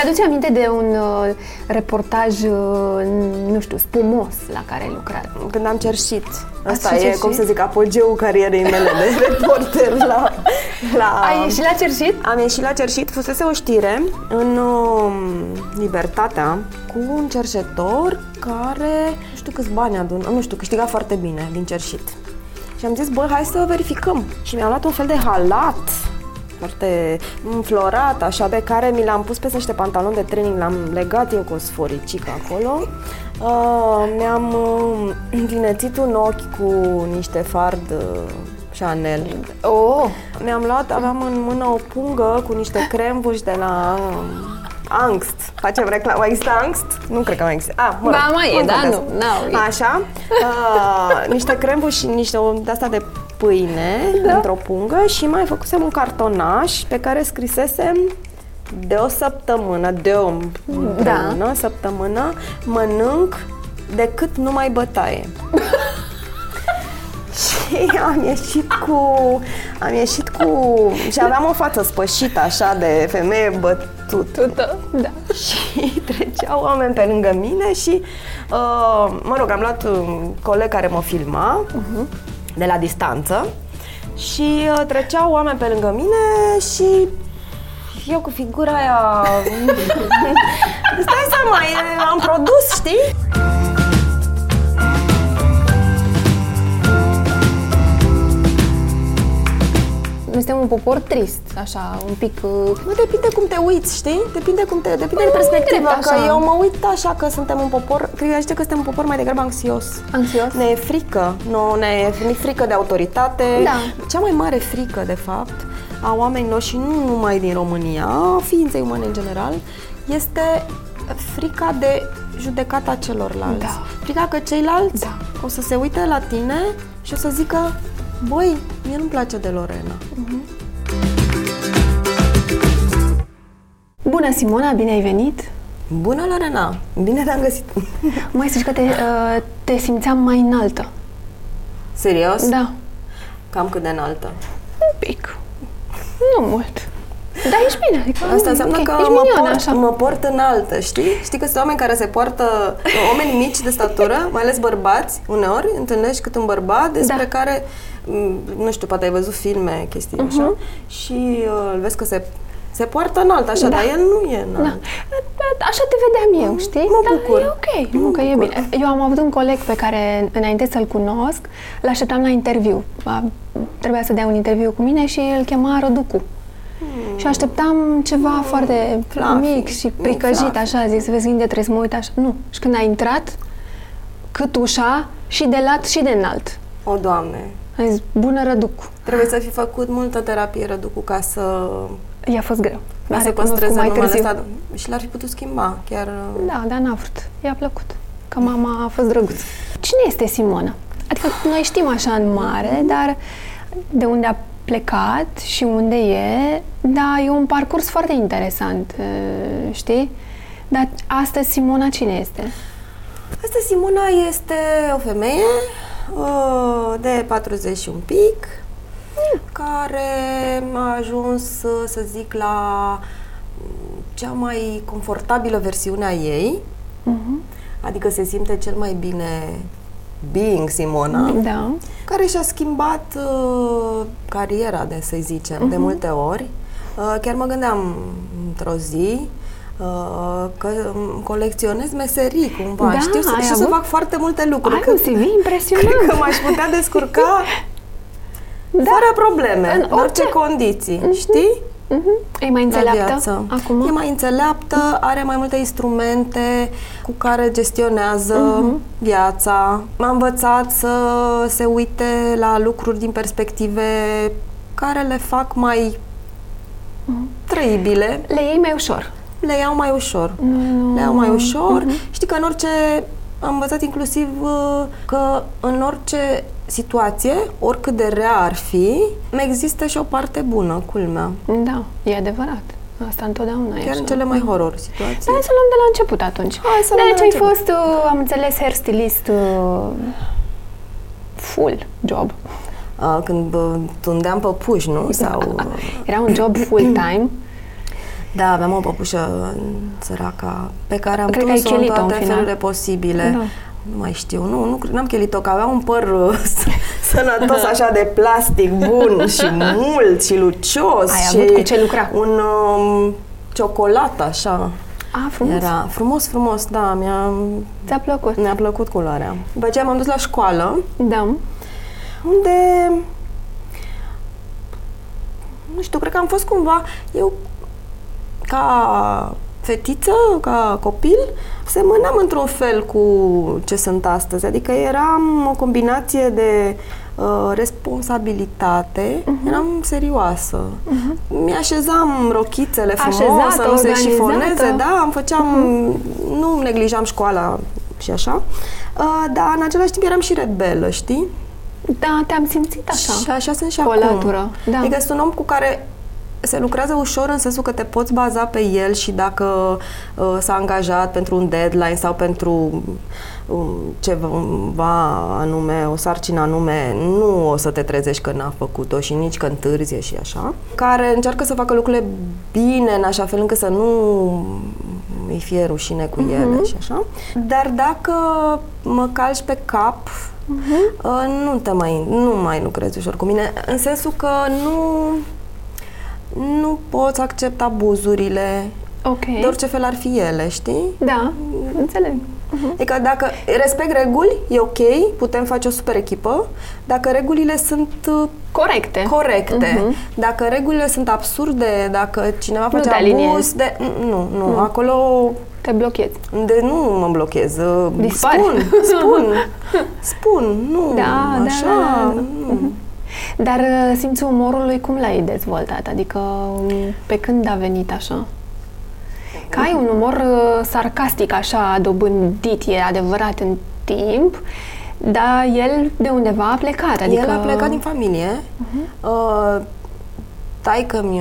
Ți-aduce aminte de un uh, reportaj, uh, nu știu, spumos la care ai lucrat? Când am cerșit. Asta Ați e, cerșit? cum să zic, apogeul carierei mele de reporter la... la Ai ieșit la cerșit? Am ieșit la cerșit, fusese o știre în um, Libertatea cu un cerșetor care, nu știu câți bani adună, nu știu, câștiga foarte bine din cerșit. Și am zis, bă, hai să verificăm. Și mi-am luat un fel de halat foarte înflorat, așa, pe care mi l-am pus peste niște pantaloni de training, l-am legat eu cu o sforicică acolo. Uh, mi-am uh, învinețit un ochi cu niște fard uh, Chanel. Oh, Mi-am luat, aveam în mână o pungă cu niște crembuși de la um, Angst. Facem reclamă. Există Angst? Nu cred că mai există. Ah, mă rog, Ba, mai e, da, contează. nu, n-au. Așa. Uh, niște crembuși și niște de asta de pâine da. într-o pungă și mai făcusem un cartonaș pe care scrisesem de o săptămână, de o Da. da. săptămână, mănânc decât numai bătaie. Și am ieșit cu... Am ieșit cu... Și aveam o față spășită așa de femeie bătută. tută, da. Și treceau oameni pe lângă mine și, uh, mă rog, am luat un coleg care mă filma de la distanță și uh, treceau oameni pe lângă mine și eu cu figura aia... Stai seama, e- am produs, știi? Noi suntem un popor trist, așa, un pic... uh, Nu depinde cum te uiți, știi? Depinde cum te, depinde de perspectiva, drept, că așa. eu mă uit așa că suntem un popor, privește că suntem un popor mai degrabă anxios. Anxios? Ne e frică, nu, ne e fri- frică de autoritate. Da. Cea mai mare frică, de fapt, a oamenilor și nu numai din România, a ființei umane în general, este frica de judecata celorlalți. Da. Frica că ceilalți Da. o să se uite la tine și o să zică Băi, mie nu-mi place de Lorena. Bună, Simona, bine ai venit! Bună, Lorena! Bine te-am găsit! Mai zici că te, uh, te simțeam mai înaltă. Serios? Da, Cam cât de înaltă. un pic. Nu mult. Dar ești bine, adică... Asta înseamnă ok, că ești mă minionă, port, așa. mă port înaltă, știi? Știi că sunt oameni care se poartă, oameni mici de statură, mai ales bărbați, uneori întâlnești cât un bărbat despre Da. care, m, nu știu, poate ai văzut filme, chestii așa, și uh, îl vezi că se, se poartă înalt, așa, Mhm. Da. dar el nu e înalt. Da. Așa te vedeam eu, știi? Mă Dar bucur. e ok, Mă nu că e bucur. bine. Eu am avut un coleg pe care, înainte să-l cunosc, l-așteptam la interviu. A- Trebuia să dea un interviu cu mine și îl chema Răducu. Și așteptam ceva foarte fluffy, mic și mic, pricăjit, fluffy. așa, zic, să vezi unde trebuie să mă uit așa. Nu. Și când a intrat, cât ușa, și de lat și de înalt. O, Doamne, Am zis, bună Răducu. trebuie să fi făcut multă terapie, Răducu, ca să, I-a fost greu. ca L-a să recunoscut păstreze mai numele târziu. ăsta. Și l-ar fi putut schimba, chiar... uh, Da, dar n-a vrut. I-a plăcut. Că mama a fost drăguță. Cine este Simona? Adică noi știm așa în mare, dar de unde a plecat și unde e, da, e un parcurs foarte interesant, eh, știi? Dar astăzi Simona cine este? Asta Simona este o femeie uh, de 40 și un pic, care a ajuns, uh, să zic, la mm, cea mai confortabilă versiune a ei, adică se simte cel mai bine being Simona, Da. care și-a schimbat uh, cariera, de să zicem, de multe ori. Uh, chiar mă gândeam într-o zi uh, că îmi colecționez meserii cumva. Da, Știu să, ai știu să avut? fac foarte multe lucruri. Ai Cred- un CV impresionant. Cred că m-aș putea descurca Da. fără probleme, În în, orice orice- condiții, știi? Mhm. E mai La înțeleaptă viață. acum? E mai înțeleaptă, are mai multe instrumente cu care gestionează Mhm. viața. M-a învățat să se uite la lucruri din perspective care le fac mai Mhm. trăibile, Le iei mai ușor. Le iau mai ușor. Nu. Le iau mai ușor. Mhm. Știi că în orice... Am învățat inclusiv uh, că în orice situație, oricât de rea ar fi, există și o parte bună, culmea. Da, e adevărat. Asta întotdeauna e Chiar așa. în cele mai horror situații. Hai să luăm de la început atunci. Hai să luăm de deci la ai început. fost, uh, am înțeles, hairstylist uh, full job. Uh, când uh, tundeam pe puși, nu? Sau... uh, Era un job full-time. Da, aveam o păpușă săraca pe care am Cred că ai tuns-o în chelit-o în toate final. felurile posibile. Da. Nu mai știu, nu, nu n-am chelit-o, că avea un păr uh, sănătos așa de plastic bun și mult și lucios. Ai și avut cu ce lucra. Un um, ciocolată așa. A, frumos. Era frumos, frumos, da, mi-a, Ți-a plăcut? mi-a plăcut culoarea. După aceea m-am dus la școală, Da. unde nu știu, cred că am fost cumva eu ca fetiță, ca copil, semănam într-un fel cu ce sunt astăzi. Adică eram o combinație de uh, responsabilitate, Mhm. eram serioasă. Mi-așezam rochițele frumos, Așezată, să nu se organizată. șifoneze, da, îmi făceam, nu neglijam școala și așa, uh, dar în același timp eram și rebelă, știi? Da, te-am simțit așa. Și așa sunt și Cu o acum. latură, da. Adică sunt un om cu care se lucrează ușor în sensul că te poți baza pe el și dacă uh, s-a angajat pentru un deadline sau pentru um, ceva anume, o sarcină anume, nu o să te trezești că n-a făcut-o și nici că întârzie și așa, care încearcă să facă lucrurile bine în așa fel încât să nu îi fie rușine cu ele și așa. Dar dacă mă calci pe cap, uh, nu te mai, nu mai lucrezi ușor cu mine, în sensul că nu nu poți accepta abuzurile Ok. de orice fel ar fi ele, știi? Da, înțeleg. Adică dacă respect reguli, e ok, putem face o super echipă. Dacă regulile sunt uh, Corecte. corecte, dacă regulile sunt absurde, dacă cineva Nu face te aliniezi. abuz, de, nu, nu, acolo Te blochezi. de nu mă blochez. uh, Dispari. Spun, spun, spun, nu, Da, da, așa, da, da. nu. Dar uh, simțul umorului cum l-ai dezvoltat? Adică um, pe când a venit așa? Că ai un umor uh, sarcastic așa dobândit, e adevărat în timp, dar el de undeva a plecat. Adică... El a plecat din familie. Uh, taică mi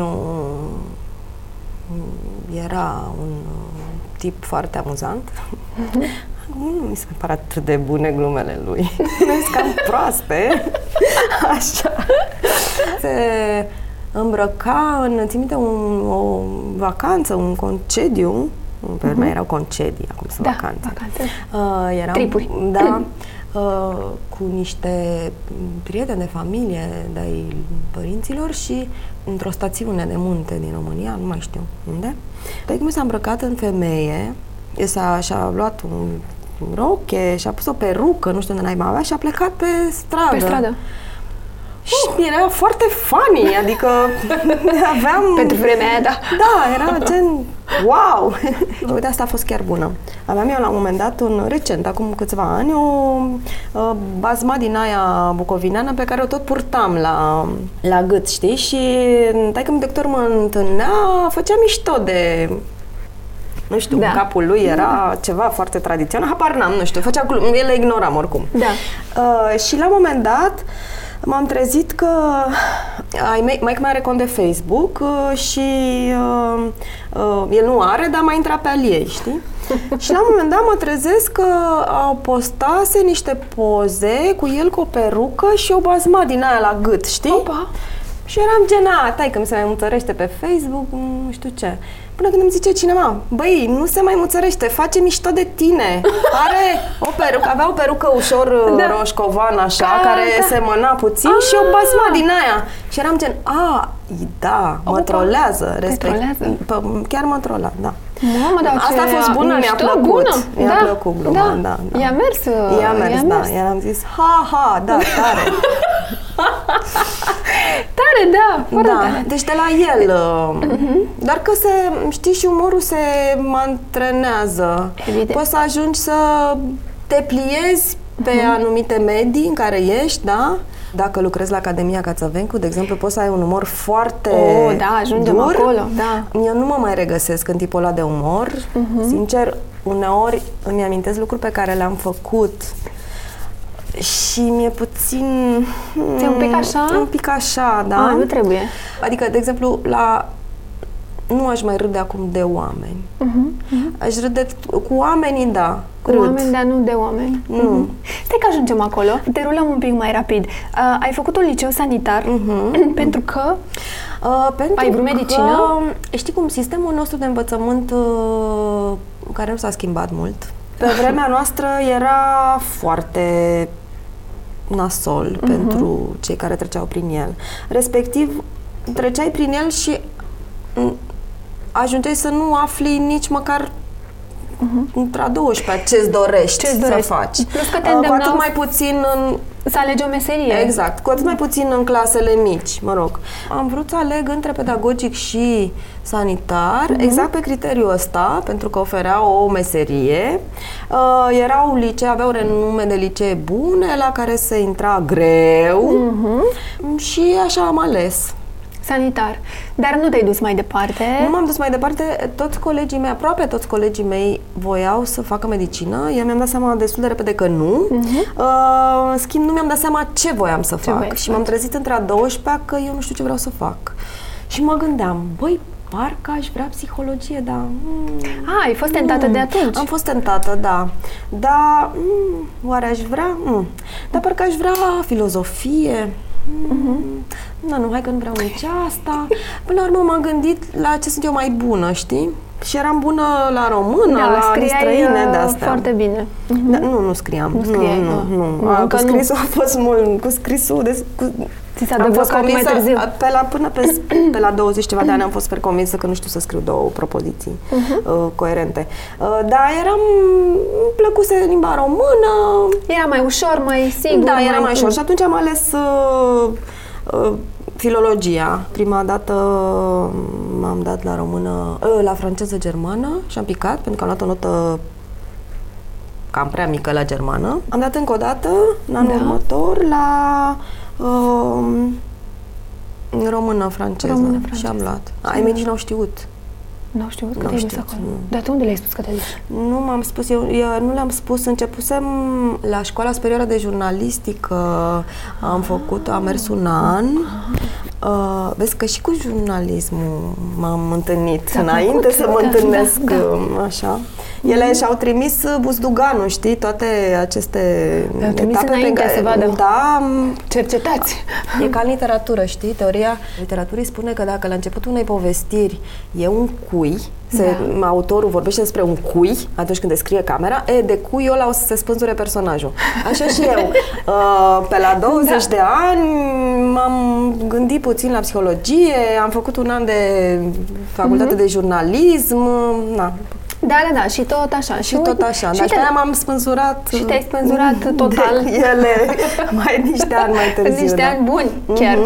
era un uh, tip foarte amuzant. Nu mi se pare atât de bune glumele lui. Nu sunt cam proaste. Așa. Se îmbrăca în, țin minte, un, o vacanță, un concediu. Pe urmă erau concedii, acum sunt Da, vacanțe. vacanțe. Uh, eram, Tripuri. Da, uh, cu niște prieteni de familie de-ai părinților și într-o stațiune de munte din România, nu mai știu unde. Taică mi s-a îmbrăcat în femeie, e s-a, și-a luat un roche, și-a pus o perucă, nu știu unde naiba avea și a plecat pe stradă. Pe stradă. Și era foarte funny, adică aveam... Pentru vremea aia, da. Da, era gen, wow! Uite, asta a fost chiar bună. Aveam eu la un moment dat, un recent, acum câțiva ani, o uh, bazma din aia bucovineană pe care o tot purtam la, la gât, știi? Și taică mi doctor mă întâlnea, făcea mișto de nu știu, Da. da. capul lui era ceva foarte tradițional, habar n-am, nu știu, făcea glume, el le ignoram oricum. Da. Uh, și la un moment dat m-am trezit că ai mei, mai are cont de Facebook uh, și uh, uh, el nu are, dar mai intra pe al ei, știi? și la un moment dat mă trezesc că au postase niște poze cu el cu o perucă și o bazma din aia la gât, știi? Opa! Și eram gen, a, tai că mi se mai muțărește pe Facebook, nu știu ce. Până când îmi zice cineva, băi, nu se mai muțărește, face mișto de tine. Are o perucă, avea o perucă ușor Da. da. roșcovan așa, Da, care da. semăna puțin și o basma din aia. Și eram gen, a, da, mă Opa, trolează. te trolează? P- chiar mă trola, da. Mamă, dar Asta ce a fost bună, mi-a mișto, plăcut. Bună. Mi-a da, plăcut gluma, da. da, da. I-a mers, uh, I-a mers, i-a da. mers. Iar am zis, ha, ha, da, tare. Tare, da, foarte da, tare. deci de la el. uh, Dar că se, știi, și umorul se antrenează. Evident. Poți să ajungi să te pliezi pe anumite medii în care ești, da? Dacă lucrezi la Academia Cațăvencu, de exemplu, poți să ai un umor foarte Oh, da, ajungem dur. acolo, da. Eu nu mă mai regăsesc în tipul ăla de umor. Sincer, uneori îmi amintesc lucruri pe care le-am făcut și mi-e puțin... Ți-e un pic așa? Un pic așa, da. A, nu trebuie. Adică, de exemplu, la nu aș mai râde acum de oameni. Uh-huh. Aș râde cu oamenii, da. Cu râd. oameni, dar nu de oameni. Nu. Mhm. Stai că ajungem acolo. Derulăm un pic mai rapid. Uh, ai făcut un liceu sanitar pentru că... Uh, pentru Ai vrut că, medicină? știi cum, sistemul nostru de învățământ uh, care nu s-a schimbat mult. Pe vremea noastră era foarte nasol Mhm. pentru cei care treceau prin el. Respectiv, treceai prin el și mm, ajungeai să nu afli nici măcar între a 12 ce-ți dorești, Mhm. Ce-ți să dorești. faci. Plus că te Uh, cu îndemnau atât mai puțin în Să alegi o meserie. Exact, cu atât mai puțin în clasele mici, mă rog. Am vrut să aleg între pedagogic și sanitar, Mhm. exact pe criteriul ăsta, pentru că oferea o meserie. Uh, erau licee, aveau renume de licee bune, la care se intra greu Mhm. și așa am ales. Sanitar. Dar nu te-ai dus mai departe. Nu m-am dus mai departe, toți colegii mei, aproape toți colegii mei voiau să facă medicină. Eu mi-am dat seama destul de repede că nu. Uh, în schimb, nu mi-am dat seama ce voiam să fac. voiai să Și m-am faci. trezit între a 12 că eu nu știu ce vreau să fac. Și mă gândeam, băi, parcă aș vrea psihologie, dar... Mm, Ah, ai fost tentată de atunci. am fost tentată, da. Dar, mm, oare aș vrea? Mm. Dar parcă aș vrea filozofie. Mm. Da, nu, hai că nu vreau nici asta. Până la urmă m-am gândit la ce sunt eu mai bună, știi? Și eram bună la română, da, la scriai străine, uh, de astea. foarte bine. Da, nu, nu scriam. Nu scriai, nu, ah. nu, nu. Nu, A, încă cu nu. scrisul a fost mult, cu scrisul de, cu, Ți s-a am fost deblocat mai convinsă, târziu. Pe la, până pe, pe la 20 ceva de ani am fost super convinsă că nu știu să scriu două propoziții Mhm. uh, coerente. Uh, dar eram, îmi plăcuse limba română, Era mai ușor, mai sigur. da, era mai ușor. Și atunci am ales uh, uh, filologia. Prima dată m-am dat la română, uh, la franceză-germană și am picat pentru că am luat o notă cam prea mică la germană. Am dat încă o dată, în anul Da. următor, la uh, română-franceză. Română-franceză. Și am luat. Ai mei nici n-au știut. Nu știu că N-au te-ai dus știut, acolo. nu. Dar tu unde le-ai spus că te duci? Nu m-am spus, eu, eu nu le-am spus, începusem la școala superioară de jurnalistică, am făcut, am mers un an. Uh, vezi că și cu jurnalismul m-am întâlnit Ți-a înainte plăcut? să mă Da, întâlnesc da, da. uh, așa. Ele și-au trimis uh, buzduganul, știi, toate aceste Le-au trimis etape înainte să vadă. Da, Cercetați! E ca în literatură, știi? Teoria literaturii spune că dacă la începutul unei povestiri e un cui, se, Da. autorul vorbește despre un cui atunci când descrie camera, e, de cui ăla o să se spânzure personajul. Așa și eu. Uh, Pe la 20 Da. de ani m-am gândit puțin la psihologie, am făcut un an de facultate de jurnalism, na, Da, da, da, și tot așa. și tot așa. Și Dar și uite, pe aia m-am spânzurat Și te-ai spânzurat total. de ele mai niște ani mai târziu. în niște da. ani buni, chiar.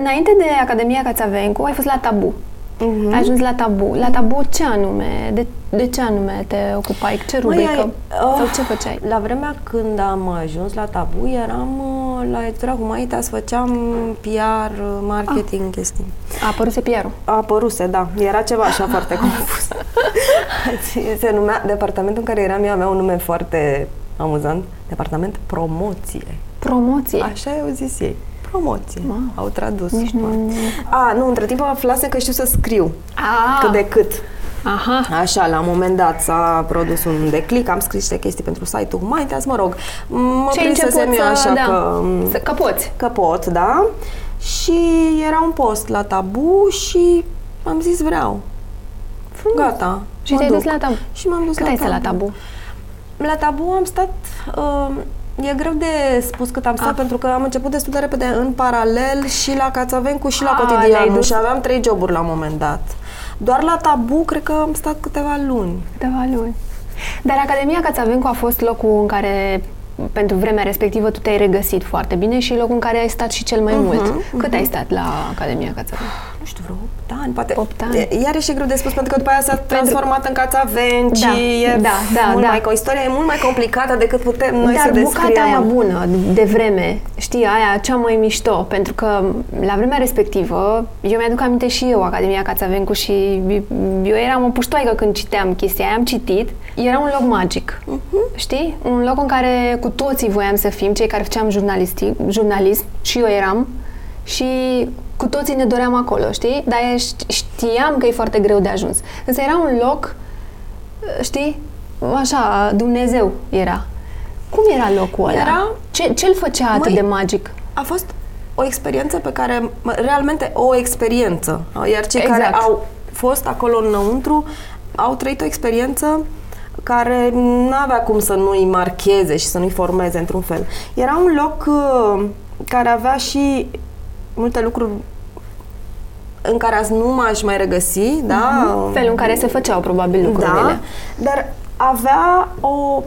Înainte de Academia Cațavencu, ai fost la Tabu. Mhm. Ai ajuns la Tabu. La Tabu ce anume? De, de ce anume te ocupai? Ce rubrică? ai- Sau oh. ce făceai? La vremea când am ajuns la Tabu, eram uh, la editura Humanitas, făceam PR, marketing, Ah. chestii. A apărut PR-ul. A apăruse, da. Era ceva așa foarte confuz. Se numea, departamentul în care eram eu avea un nume foarte amuzant. Departament Promoție. Promoție. Așa au zis ei. Promoție. Wow. Au tradus. Nici nu... A, nu, între timp aflasem că știu să scriu. A, Cât de cât. Aha. Așa, la un moment dat s-a produs un declic, am scris niște chestii pentru site-ul Humanitas, mă rog, mă Și ai prinsesem început eu să- așa da, că, Să, că poți. că pot, da? Și era un post la tabu și am zis vreau. Gata, Și mă te-ai dus duc. la Tabu. Și m-am dus Cât la ai stat la tabu. Tabu? La tabu am stat... Uh, E greu de spus cât am stat, Ah. pentru că am început destul de repede în paralel și la Cațavencu și la Ah, le-ai Cotidianul dus. și aveam trei joburi la un moment dat. Doar la tabu cred că am stat câteva luni. Câteva luni. Dar Academia Cațavencu a fost locul în care pentru vremea respectivă tu te-ai regăsit foarte bine și locul în care ai stat și cel mai mult. Cât ai stat la Academia Cațavencu? nu știu, vreo 8 ani, poate. Opt ani. E- Iarăși e greu de spus, pentru că după aia s-a transformat în Cațavenci, Da, e da, da, mult da. mai, o istorie e mult mai complicată decât putem noi Dar să bucata descriem. aia bună de vreme, știi, aia cea mai mișto, pentru că la vremea respectivă, eu mi-aduc aminte și eu Academia Cațavencu și eu eram o puștoaică când citeam chestia aia, am citit, era un loc magic, știi? Un loc în care cu toții voiam să fim, cei care făceam jurnalisti- jurnalism, și eu eram, și cu toții ne doream acolo, știi? Dar știam că e foarte greu de ajuns. Însă era un loc, știi, așa, Dumnezeu era. Cum era locul ăla? Era... Ce, ce-l făcea atât Măi, de magic? A fost o experiență pe care, realmente o experiență. Iar cei exact. care au fost acolo înăuntru au trăit o experiență care nu avea cum să nu-i marcheze și să nu-i formeze într-un fel. Era un loc uh, care avea și multe lucruri în care azi nu m-aș mai regăsi, da? Mm-hmm. Felul în care se făceau probabil lucrurile. Da, dar avea o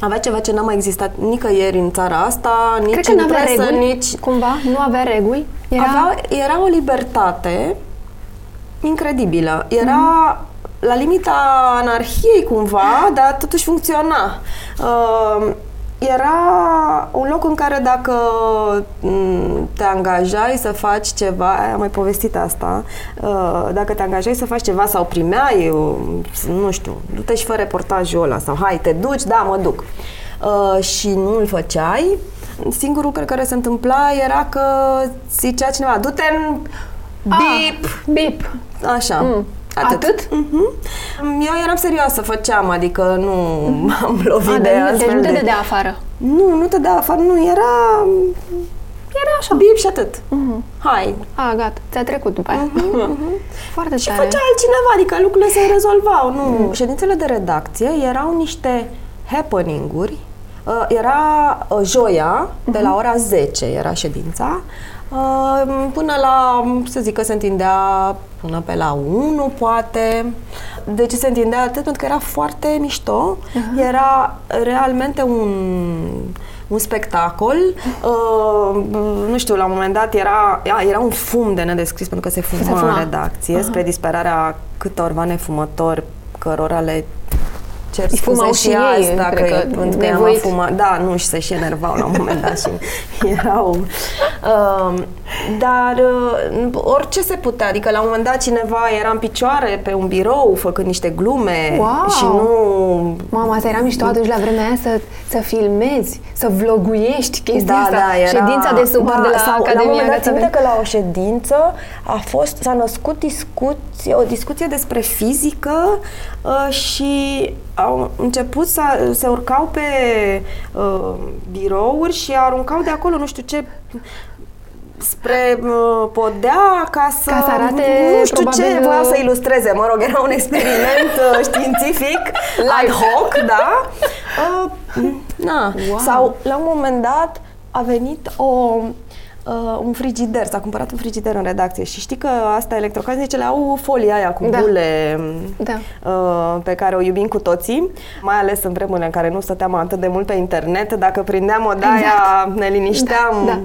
avea ceva ce n-a mai existat nicăieri în țara asta, nici Cred că în presă, reguli, nici... Cumva? Nu avea reguli? Era... Avea, era o libertate incredibilă. Era mm-hmm. la limita anarhiei cumva, dar totuși funcționa. Uh, era un loc în care dacă mm, te angajai să faci ceva, am mai povestit asta, uh, dacă te angajai să faci ceva sau primeai, nu știu, du-te și fă reportajul ăla sau hai, te duci, da, mă duc. Uh, și nu îl făceai, singurul lucru care se întâmpla era că zicea cineva, du-te în ah, bip, ah, bip. Așa. Mm. Atât? Atât? Uh-huh. Eu eram serioasă, făceam, adică nu m-am lovit A, de astfel Deci nu te dădea afară? Nu, nu te dea afară, nu, era... Era așa. Bip și atât. Uh-huh. Hai. A, gata, ți-a trecut după aia. Uh-huh. uh-huh. Foarte Și făcea altcineva, adică lucrurile se rezolvau. Nu. Uh-huh. Ședințele de redacție erau niște happening-uri. Uh, era uh, joia, uh-huh. de la ora 10 era ședința. Uh, până la, să zic că se întindea până pe la 1, poate. De ce se întindea atât? Pentru că era foarte mișto. Uh-huh. Era realmente un un spectacol. Uh, nu știu, la un moment dat era, era un fum de nedescris pentru că se fuma, se fuma. în redacție, uh-huh. spre disperarea câtorva nefumători cărora le cer scuze fumau și, și ei, asta, cred că, că pentru că am fumat. Da, nu, și se și enervau la un moment dat și erau... Uh, dar uh, orice se putea, adică la un moment dat cineva era în picioare pe un birou făcând niște glume wow. și nu... Mama, asta era mișto atunci la vremea aia să, să filmezi, să vloguiești chestia da, asta. Da, era... Ședința de supăr da, de la sau, Academia. La un moment dat, că la o ședință a fost, s-a născut discuție, o discuție despre fizică uh, și au început să se urcau pe uh, birouri și aruncau de acolo nu știu ce spre uh, podea ca să, ca să arate nu știu probabil... ce voiau să ilustreze, mă rog, era un experiment uh, științific ad hoc, da? Uh, na. Wow. Sau la un moment dat a venit o uh, un frigider, s-a cumpărat un frigider în redacție și știi că asta electrocasnicele au folia aia cu da. bule da. Uh, pe care o iubim cu toții, mai ales în vremurile în care nu stăteam atât de mult pe internet, dacă prindeam o daia, exact. ne linișteam da. Da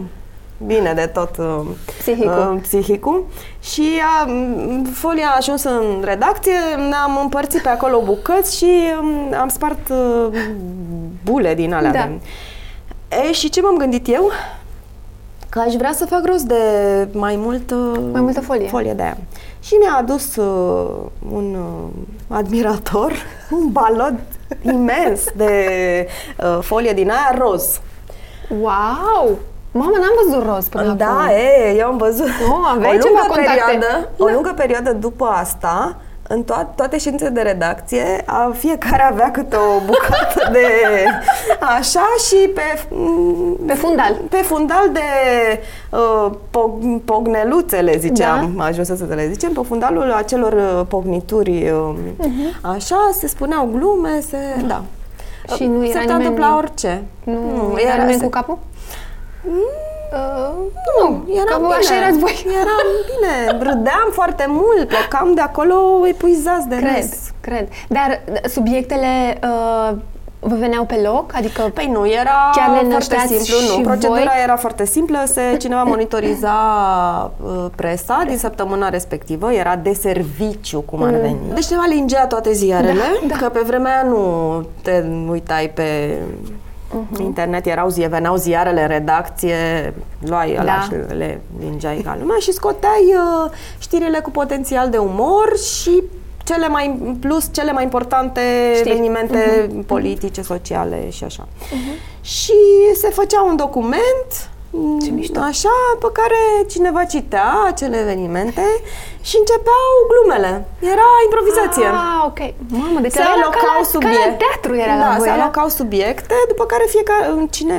bine de tot uh, psihicul. Uh, psihicul. Și uh, folia a ajuns în redacție, ne-am împărțit pe acolo bucăți și um, am spart uh, bule din alea. Da. E, și ce m-am gândit eu? Că aș vrea să fac rost de mai mult mai multă folie. folie de aia. Și mi-a adus uh, un uh, admirator un balot imens de uh, folie din aia roz. Wow! Mama, n-am văzut roz până Da, acum. e, eu am văzut. Oh, o lungă perioadă, da. o lungă perioadă după asta, în to- toate ședințele de redacție, a, fiecare avea câte o bucată de așa și pe... Pe fundal. Pe fundal de uh, pog- pogneluțe, le ziceam, da. ajuns să le zicem, pe fundalul acelor uh, pognituri, uh, uh-huh. așa, se spuneau glume, se... Da. Și nu era se nimeni... întâmpla orice. Nu, nu era, era nimeni se... cu capul? Mm, Uh, nu, era bine. așa erați voi. Era bine, râdeam foarte mult, plecam de acolo epuizați de cred, râs. Cred, Dar subiectele uh, vă veneau pe loc? Adică păi nu, era chiar le foarte simplu. Nu, procedura voi? era foarte simplă. Se, cineva monitoriza uh, presa din săptămâna respectivă. Era de serviciu, cum ar mm. veni. Deci cineva lingea toate ziarele, da, da. că pe vremea nu te uitai pe uh-huh. internet erau zi, veneau ziarele în redacție, luai da. ăla și le lingeai ca lumea și scoteai uh, știrile cu potențial de umor și cele mai, plus cele mai importante Știi. evenimente uh-huh. politice, sociale și așa. Uh-huh. Și se făcea un document Ce mișto. Așa, pe care cineva citea acele evenimente și începeau glumele. Era improvizație. Ah, ok. Mamă, deci se era alocau ca, la, subiecte. ca la teatru era da, la voi, se era? alocau subiecte, după care fiecare, cine,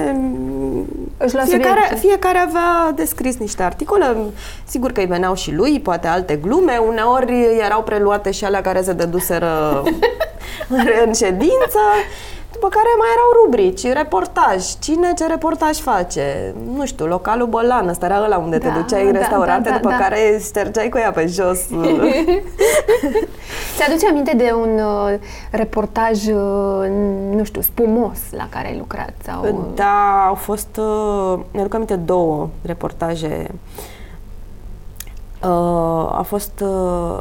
Își lua fiecare, subiecte. fiecare avea descris niște articole. Sigur că îi veneau și lui, poate alte glume. Uneori erau preluate și alea care se dăduseră în ședință. După care mai erau rubrici, reportaj. Cine ce reportaj face? Nu știu, localul Bolan, ăsta era ăla unde te Da, duceai în da, restaurante, da, da, după da. care ștergeai cu ea pe jos. Ți-aduce aminte de un uh, reportaj, uh, nu știu, spumos la care ai lucrat? Sau, uh, Da, au fost, uh, mi-aduc aminte, două reportaje. Uh, a fost uh,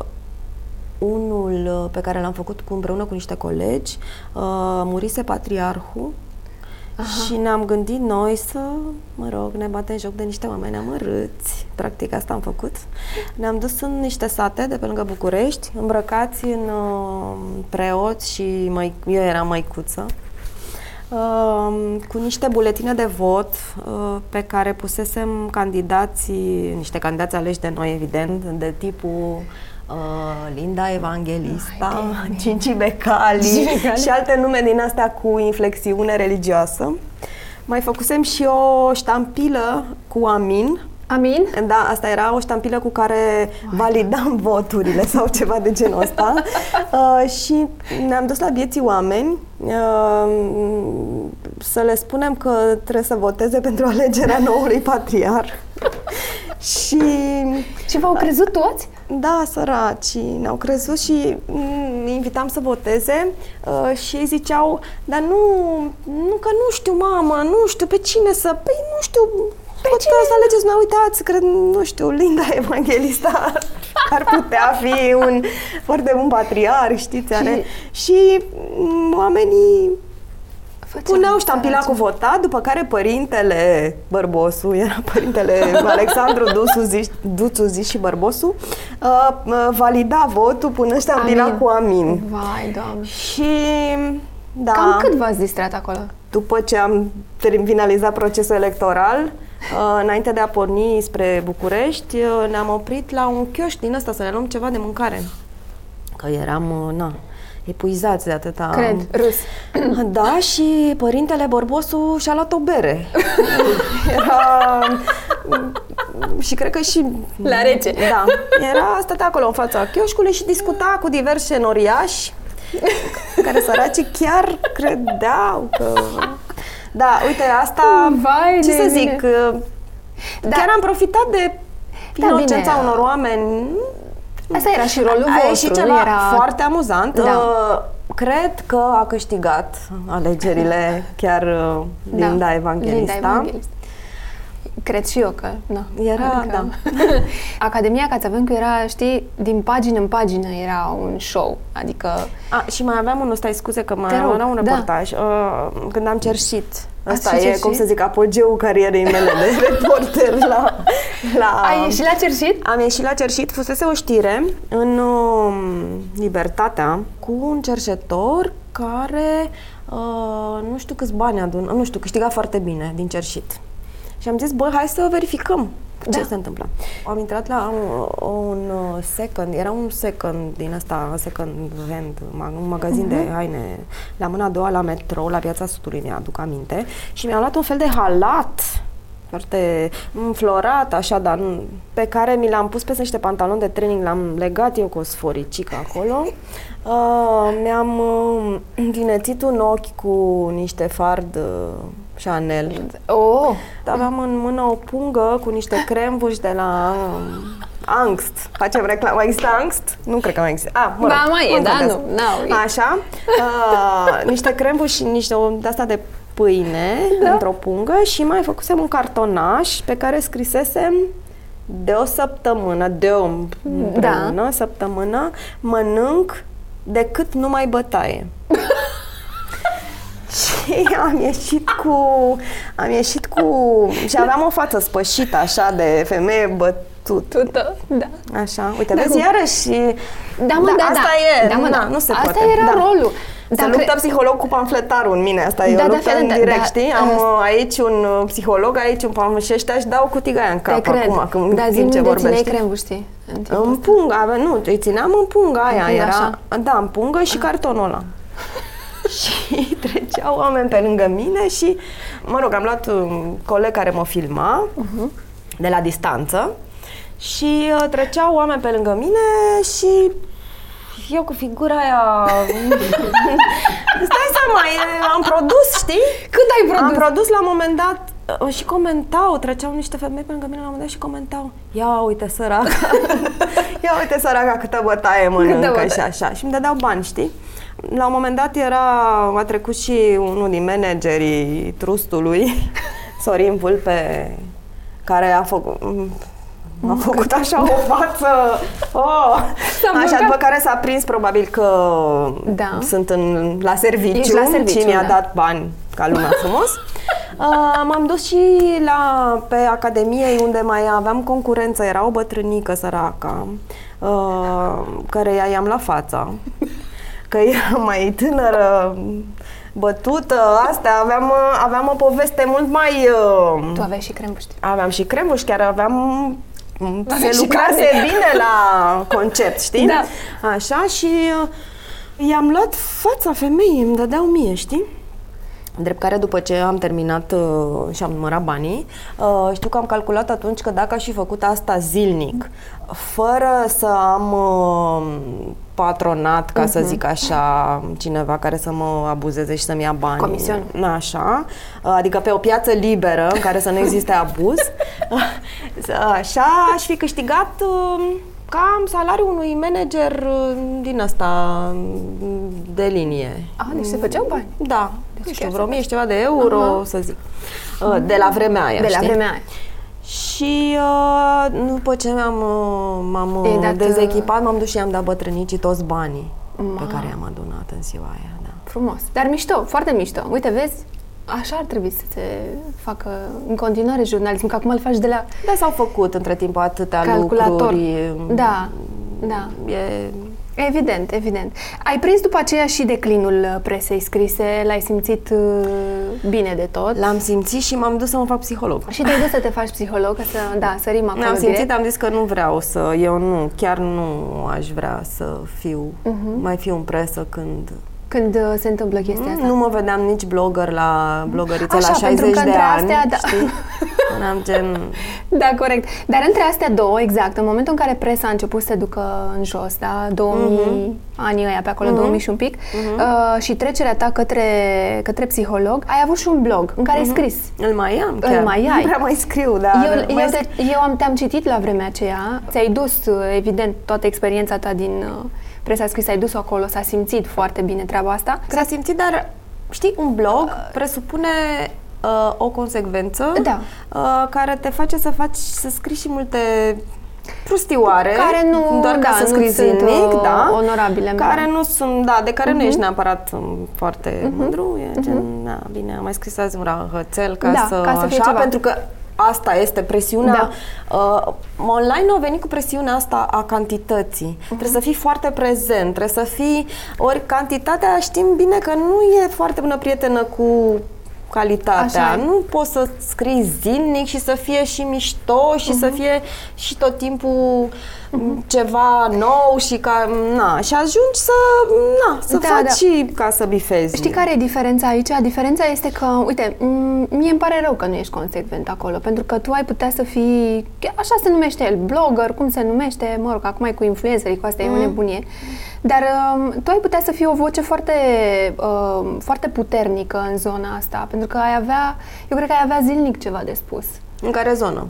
unul uh, pe care l-am făcut cu, împreună cu niște colegi. Uh, murise patriarhul și ne-am gândit noi să, mă rog, ne batem joc de niște oameni amărâți. Practic asta am făcut. Ne-am dus în niște sate de pe lângă București, îmbrăcați în uh, preoți și mai, eu eram măicuță. Uh, cu niște buletine de vot uh, pe care pusesem candidații, niște candidați aleși de noi, evident, de tipul uh, Linda Evangelista, Cinci Becali Cinci Becali. și alte nume din astea cu inflexiune religioasă. Mai făcusem și o ștampilă cu Amin, Amin? da, asta era o ștampilă cu care validam voturile sau ceva de genul ăsta uh, și ne-am dus la vieții oameni uh, să le spunem că trebuie să voteze pentru alegerea noului patriar. și Și v-au crezut toți? Da, săraci, ne-au crezut și mm, îi invitam să voteze uh, și ei ziceau, dar nu, nu, că nu știu, mamă, nu știu pe cine să, păi nu știu, pe cine să alegeți, nu uitați, cred, nu știu, Linda Evangelista ar putea fi un foarte bun patriarh, știți, are. Și mm, oamenii Făceam Puneau ștampila săraci. cu votat, după care părintele Bărbosu, era părintele Alexandru Duțu Ziș, Duțu Ziș și Bărbosu, uh, uh, valida votul punând ștampila Amin. cu amin. Vai, doamne. Și da, Cam cât v-ați distrat acolo? după ce am ter- finalizat procesul electoral, uh, înainte de a porni spre București, uh, ne-am oprit la un chioșc din ăsta să ne luăm ceva de mâncare. Că eram, uh, na, epuizați de atâta... Cred, râs. Da, și părintele Bărbosu și-a luat o bere. Era... și cred că și... La rece. Da. Era, stătea acolo în fața chioșcului și discuta cu diversi noriași care săracii chiar credeau că... Da, uite, asta... Vai ce de să mine. zic? Da. Chiar am profitat de Da, inocența bine. unor oameni. Asta era și rolul A vostru, ieșit nu ceva era... foarte amuzant. Da. Uh, Cred că a câștigat alegerile chiar uh, Linda Evangelista. Linda Evangelista. Cred și eu că, da. Era, da. Academia Cațavencu era, știi, din pagină în pagină era un show, adică... A, și mai aveam unul, stai scuze că mai Te rog, era un da. reportaj, uh, când am cerșit. Ați Asta și e, cerșit? cum să zic, apogeul carierei mele de reporter la... la Ai ieșit la cerșit? Am ieșit la cerșit, fusese o știre în uh, Libertatea cu un cerșetor care, uh, nu știu câți bani adună, nu știu, câștiga foarte bine din cerșit. Și am zis, bă, hai să verificăm ce Da. se întâmplă. Am intrat la un, un uh, second, era un second din asta, second hand, ma- un magazin de haine, la mâna a doua la metro, la Piața Sudului, mi-aduc aminte, și mi-am luat un fel de halat foarte înflorat, așa, dar nu- pe care mi l-am pus peste niște pantaloni de training, l-am legat eu cu o sforicică acolo. Uh, mi-am uh, învinețit un ochi cu niște fard uh, Chanel. Oh! Aveam în mână o pungă cu niște cremvuși de la um, Angst. Facem reclamă. Mai există Angst? Nu cred că mai există. Ah, mă rog, Ba, mai e, nu da, contează. nu, n-au, e. Așa. Uh, niște cremvuși și niște o- de-asta de pâine da. într-o pungă și mai făcusem un cartonaș pe care scrisesem de o săptămână, de o împreună, da. săptămână, mănânc decât nu mai bătaie. Și Și am ieșit cu... Am ieșit cu... Și aveam o față spășită așa de femeie bătut. Tută, da. Așa, uite, Da, vezi, cu- iarăși... Da, mă, da, asta da. e, Da, mă, na, da. nu se Asta poate. era da. rolul. Se Dar luptă cre- psiholog cu pamfletarul în mine, asta e Da, o da, luptă Felen, în da, direct, da, știi? Am uh, uh, aici un uh, psiholog, aici un pamflet și ăștia își dau cu tigaia în cap Te cred. acum, când, Dar în zi timp ce unde țineai vorbești. crembu, știi? În timpul În ăsta. pungă, ave, nu, îi țineam în punga aia, pungă, era, așa. da, în pungă și cartonul ăla. și treceau oameni pe lângă mine și, mă rog, am luat un coleg care mă filma de la distanță și uh, treceau oameni pe lângă mine și eu cu figura aia... Stai seama, e- am produs, știi? Cât ai produs? Am produs la un moment dat uh, și comentau, treceau niște femei pe lângă mine la un moment dat și comentau Ia uite săraca, ia uite săraca câtă bătaie mănâncă bătaie. și așa Și îmi dădeau bani, știi? La un moment dat era, a trecut și unul din managerii trustului, Sorin Vulpe, care a făcut... A făcut așa o față oh, S-a Așa, blocat. după care s-a prins probabil că Da. sunt în, la serviciu, Ești la serviciu, și mi-a da. dat bani ca lumea frumos. Uh, m-am dus și la, pe Academiei unde mai aveam concurență, era o bătrânică săracă, uh, care i-am la fața, că era mai tânără, bătută, astea, aveam, uh, aveam o poveste mult mai... Uh, Tu aveai și crembu, știi? Aveam și crembuși, chiar aveam... Aveai se și lucrase carne. bine la concept, știi? Da. Așa și uh, i-am luat fața femeii, îmi dădeau mie, știi? Drept care după ce am terminat uh, și am numărat banii, uh, știu că am calculat atunci că dacă aș fi făcut asta zilnic, fără să am uh, patronat, ca să zic așa, cineva care să mă abuzeze și să-mi ia bani. Comision. Așa, adică pe o piață liberă în care să nu existe abuz. Așa, aș fi câștigat uh, cam salariul unui manager uh, din asta de linie. Ah, deci se făceau bani. Da, Deci deci chiar știu, vreo se mie și ceva de euro, Aha. să zic. Uh, De la vremea aia, De la știi? vremea aia. Și uh, după ce m-am, uh, m-am I-ai uh, dat, dezechipat, m-am dus și i-am dat bătrânicii toți banii Ma. pe care i-am adunat în ziua aia, da. Frumos. Dar mișto, foarte mișto. Uite, vezi, așa ar trebui să se facă în continuare jurnalism, că acum îl faci de la Da, s-au făcut între timp atâtea calculator. lucruri. Da, da. E, Evident, evident. Ai prins după aceea și declinul uh, presei scrise, l-ai simțit uh, bine de tot. L-am simțit și m-am dus să mă fac psiholog. Și te-ai dus să te faci psiholog, ca să, da, sărim acolo Am direct. simțit, am zis că nu vreau să, eu nu, chiar nu aș vrea să fiu, Mhm. mai fiu în presă când Când uh, se întâmplă chestia asta. nu mă vedeam nici blogger la blogăriță Așa, la pentru 60 că de între ani, astea, da. știi? Eram gen, Da, corect. Dar între astea două, exact, în momentul în care presa a început să se ducă în jos, da, 2000, Mhm. anii ăia pe acolo, 2000 și un pic, uh, și trecerea ta către, către psiholog, ai avut și un blog în care ai scris. îl mai am Îl chiar. mai ai. Nu prea mai scriu, dar eu, mai eu, scriu. te, eu am, te-am citit la vremea aceea, ți-ai dus, uh, evident, toată experiența ta din uh, presa scrisă, ai dus-o acolo, s-a simțit foarte bine treaba asta. S-a simțit, dar știi, un blog presupune uh, o consecvență Da. uh, care te face să faci, să scrii și multe prostioare, Care nu- doar ca da, să nu scrii sunt, zilnic, uh, da, onorabile, care da. nu sunt, da, de care nu Mhm. ești neapărat um, foarte mândru, e gen, da, bine, am mai scris azi un rahățel ca Da, să, ca să fie așa, ceva. pentru că asta este presiunea. Uh, online au venit cu presiunea asta a cantității. Mhm. Trebuie să fii foarte prezent, trebuie să fii... Ori cantitatea știm bine că nu e foarte bună prietenă cu calitatea. Așa e. Nu poți să scrii zilnic și să fie și mișto și Mhm. să fie și tot timpul ceva nou și ca... Na, și ajungi să... Na, să Da, faci da. și ca să bifezi. Știi care e diferența aici? Diferența este că, uite, m- mie îmi pare rău că nu ești consecvent acolo, pentru că tu ai putea să fii, chiar așa se numește el, blogger, cum se numește, mă rog, acum e cu influencerii, cu asta e o nebunie, dar um, tu ai putea să fii o voce foarte, um, foarte puternică în zona asta, pentru că ai avea, eu cred că ai avea zilnic ceva de spus. În care zonă?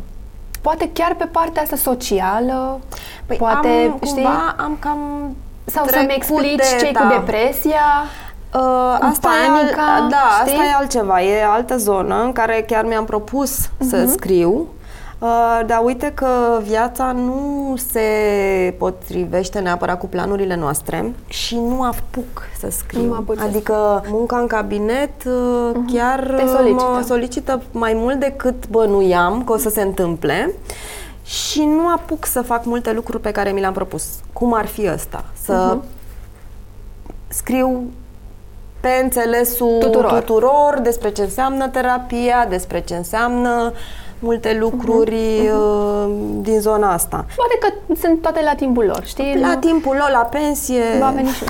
Poate chiar pe partea asta socială, Păi poate, am, știi, cumva am cam sau să-mi trecut explici de- ce da. cu depresia, Uh, Cu asta panica, e, al- da, știi? asta e altceva, e altă zonă în care chiar mi-am propus să Mhm. scriu. Uh, dar uite că viața nu se potrivește neapărat cu planurile noastre și nu apuc să scriu. Nu apuci să adică munca în cabinet uh, chiar Te uh, solicită. mă solicită mai mult decât bănuiam că o să se întâmple și nu apuc să fac multe lucruri pe care mi le-am propus. Cum ar fi ăsta? Să scriu pe înțelesul Tuturor. tuturor despre ce înseamnă terapia, despre ce înseamnă multe lucruri uh, din zona asta. Poate că sunt toate la timpul lor, știi? La Nu- timpul lor, la pensie... Va veni și...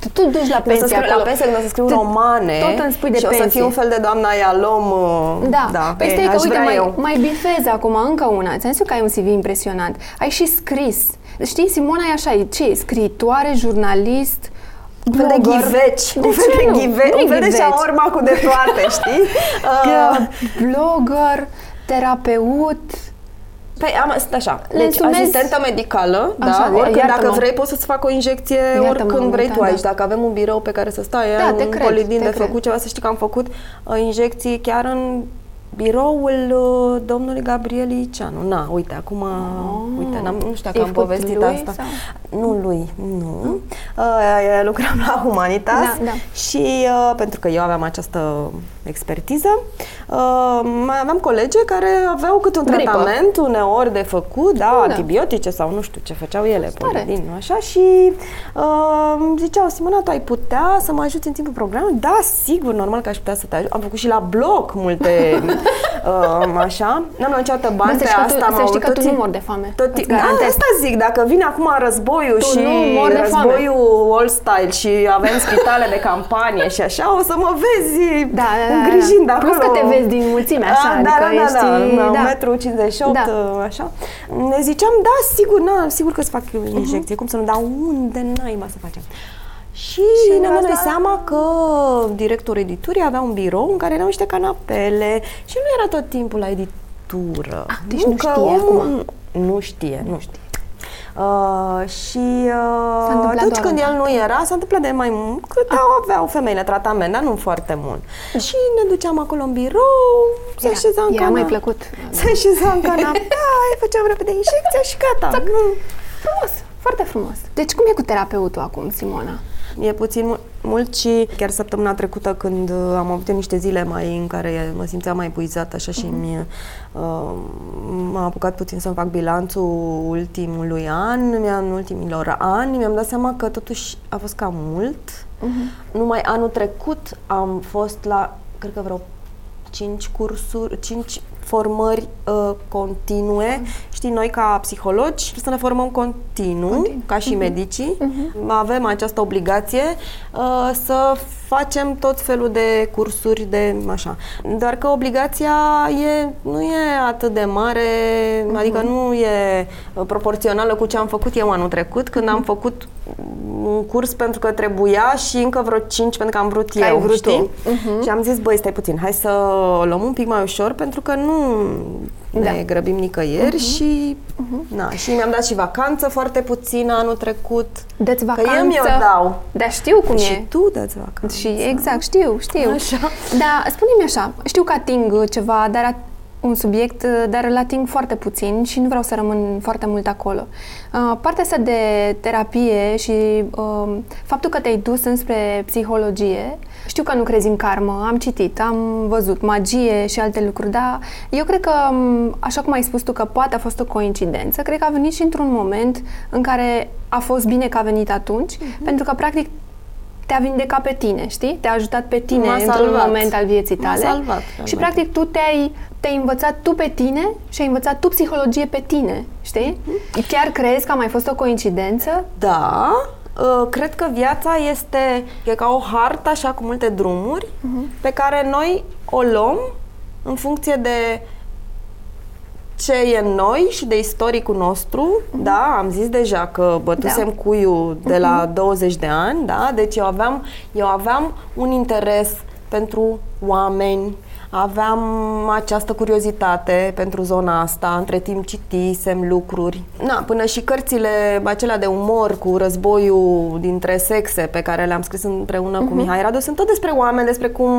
Tu, tu duci la O să pensie scriu acolo. la pensie, când o să scriu Tu- romane Tot îmi spui de și o să pensie. fiu un fel de doamna Ialom. uh, Da, da păi e, stai că, aș uite, vrea mai, eu. mai bifezi acum încă una. Ți-am zis eu că ai un CV impresionant. Ai și scris. Știi, Simona e așa, e ce e? Scriitoare, jurnalist, Un fel de blogger. ghiveci, De un fel ce de nu? ghiveci, Nu-i un fel de ghiveci. șaorma cu de toate, știi? Uh, Că blogger, terapeut, Păi am, sunt așa, Le deci însumezi- asistentă medicală, Așa, da, oricând iartă-mă. dacă vrei poți să-ți fac o injecție Iartă-mă, oricând vrei da, tu da. aici. Dacă avem un birou pe care să stai, Da, ai te un cred, colidin te de cred. făcut ceva, să știi că am făcut uh, injecții chiar în biroul uh, domnului Gabriel Iceanu. Na, uite, acum, uite, n-am, nu știu dacă I-ai am făcut povestit lui asta. sau? Nu lui, nu. Uh, lucram la Humanitas Da, da. și uh, pentru că eu aveam această expertiză, uh, mai aveam colege care aveau câte un Gripă. tratament uneori de făcut, da, Da. antibiotice sau nu știu ce făceau ele, Tare. polidin, nu așa, și uh, îmi ziceau, Simona, tu ai putea să mă ajuți în timpul programului? Da, sigur, normal că aș putea să te ajut. Am făcut și la blog multe, uh, așa. N-am luat niciodată bani Bă, să pe știi că asta. tu- am să știi avut că tu tot nu timp- mori de foame. Tot Îți timp- da, garantez. asta zic, dacă vine acum războiul Tu și nu mori de foame. războiul all style și avem spitale de campanie și așa, o să mă vezi Da, da, da, îngrijind da. acolo. Plus că te vezi din mulțime, așa, Ah, da, adică da, ești- da, da, da. 1,58 Da. m, așa. Ne ziceam, da, sigur, na, sigur că îți fac eu injecție, cum să nu, dar unde naiba să facem? Și, Și ne-am dat noi asta- seama că directorul editurii avea un birou în care erau niște canapele și nu era tot timpul la editură. Ah, deci nu că știe omul acum. Nu știe, nu știe. Uh, și uh, întâmplat atunci doar când una. el nu era, s-a întâmplat de mai mult, cât aveau femeile tratament, dar nu foarte mult. Și ne duceam acolo în birou, se Era- așeza în era mai canapea. plăcut. Se așeza în canapea, îi făceam repede injecția și gata. Nu. Frumos, foarte frumos. Deci cum e cu terapeutul acum, Simona? E puțin mul- mult și chiar săptămâna trecută când uh, am avut eu niște zile mai în care mă simțeam mai epuizată așa și mi uh, m-a apucat puțin să-mi fac bilanțul ultimului an, mi-am, în ultimilor ani, mi-am dat seama că totuși a fost cam mult. Numai anul trecut am fost la, cred că vreo cinci cursuri, cinci formări uh, continue. Știi, noi ca psihologi trebuie să ne formăm continuu, Continuu. ca și medicii. Avem această obligație uh, să facem tot felul de cursuri de așa. Doar că obligația e, nu e atât de mare, adică nu e uh, proporțională cu ce am făcut eu anul trecut, când am făcut un curs pentru că trebuia și încă vreo cinci pentru că am vrut Că eu, ai vrut știi? tu. Mhm. Și am zis, băi, stai puțin, hai să o luăm un pic mai ușor pentru că nu ne Da. grăbim nicăieri și na, și mi-am dat și vacanță foarte puțină anul trecut. Dă-ți Că vacanță. eu mi-o dau. Dar știu cum Și e. tu dă-ți vacanță. Și exact, știu, știu. Așa. Da, spune-mi așa, știu că ating ceva, dar at- un subiect, dar îl ating foarte puțin și nu vreau să rămân foarte mult acolo. Uh, partea asta de terapie și uh, faptul că te-ai dus înspre psihologie, știu că nu crezi în karmă, am citit, am văzut magie și alte lucruri, dar eu cred că, m, așa cum ai spus tu, că poate a fost o coincidență, cred că a venit și într-un moment în care a fost bine că a venit atunci, pentru că, practic, te-a vindecat pe tine, știi? Te-a ajutat pe tine M-a într-un salvat. moment al vieții M-a tale. salvat, și realmente. practic tu te-ai, te-ai învățat tu pe tine și ai învățat tu psihologie pe tine, știi? Mhm. Chiar crezi că a mai fost o coincidență? Da, uh, cred că viața este e ca o hartă așa cu multe drumuri pe care noi o luăm în funcție de ce e în noi și de istoricul nostru, da, am zis deja că bătusem Da. cuiul de la 20 de ani, da, deci eu aveam, eu aveam un interes pentru oameni, aveam această curiozitate pentru zona asta, între timp citisem lucruri. Na, până și cărțile acelea de umor cu războiul dintre sexe pe care le-am scris împreună uh-huh. cu mhm. Mihai Radu sunt tot despre oameni, despre cum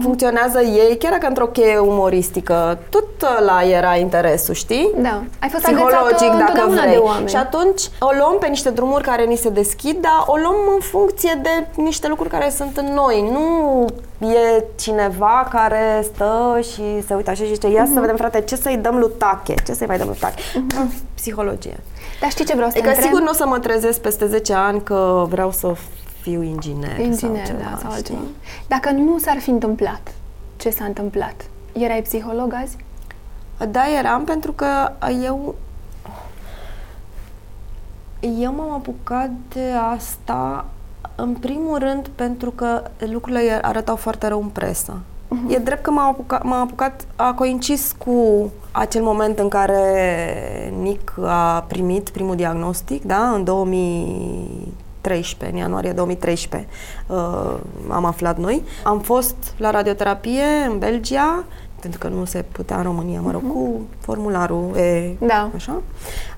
funcționează ei, chiar dacă într-o cheie umoristică. Tot la era interesul, știi? Da. Ai fost Psihologic, dacă vrei. De oameni. Și atunci o luăm pe niște drumuri care ni se deschid, dar o luăm în funcție de niște lucruri care sunt în noi. Nu e cineva care stă și se uită așa și zice, ia uh-huh. să mhm. vedem, frate, ce să-i dăm lui Tache? Ce să-i mai dăm lui Tache? Uh-huh. Psihologie. Dar știi ce vreau să adică întreb? sigur nu o să mă trezesc peste 10 ani că vreau să fiu inginer, inginer sau ceva, da, sau altceva. Dacă nu s-ar fi întâmplat, ce s-a întâmplat? Erai psiholog azi? Da, eram pentru că eu eu m-am apucat de asta în primul rând pentru că lucrurile arătau foarte rău în presă. Uh-huh. E drept că m-am apucat, m-am apucat, a coincis cu acel moment în care Nic a primit primul diagnostic, da, în 2013, în ianuarie 2013, uh, am aflat noi. Am fost la radioterapie în Belgia, pentru că nu se putea în România, mă rog, uh-huh. cu formularul E, da. așa.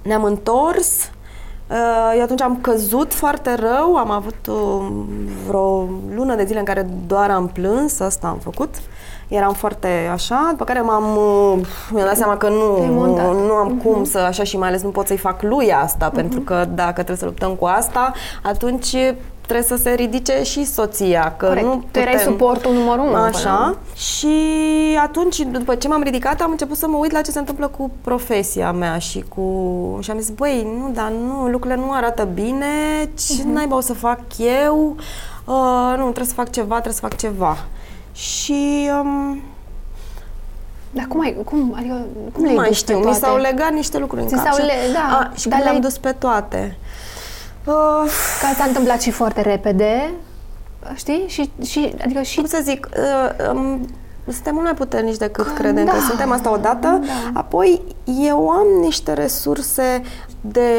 Ne-am întors, Uh, eu atunci am căzut foarte rău, am avut uh, vreo lună de zile în care doar am plâns, asta am făcut. Eram foarte așa, după care m-am, uh, mi-am dat seama că nu, nu, nu am uh-huh. cum să, așa și mai ales nu pot să-i fac lui asta, uh-huh. pentru că dacă trebuie să luptăm cu asta, atunci trebuie să se ridice și soția. Că Corect. nu putem... Tu erai suportul numărul unu. Așa. Și atunci, după ce m-am ridicat, am început să mă uit la ce se întâmplă cu profesia mea și cu... Și am zis, băi, nu, dar nu, lucrurile nu arată bine, ce uh-huh. naiba o să fac eu? Uh, nu, trebuie să fac ceva, trebuie să fac ceva. Și... Um, dar cum ai, cum, adică, cum nu mai știu, mi s-au legat niște lucruri în cap. S-au le, da, a, și dar le-am dus pe toate. Uh, Ca s-a întâmplat și foarte repede, știi? Și, și, adică și... Cum să zic, uh, um, suntem mult mai puternici decât că, credem da. că suntem asta odată. Da. Apoi, eu am niște resurse de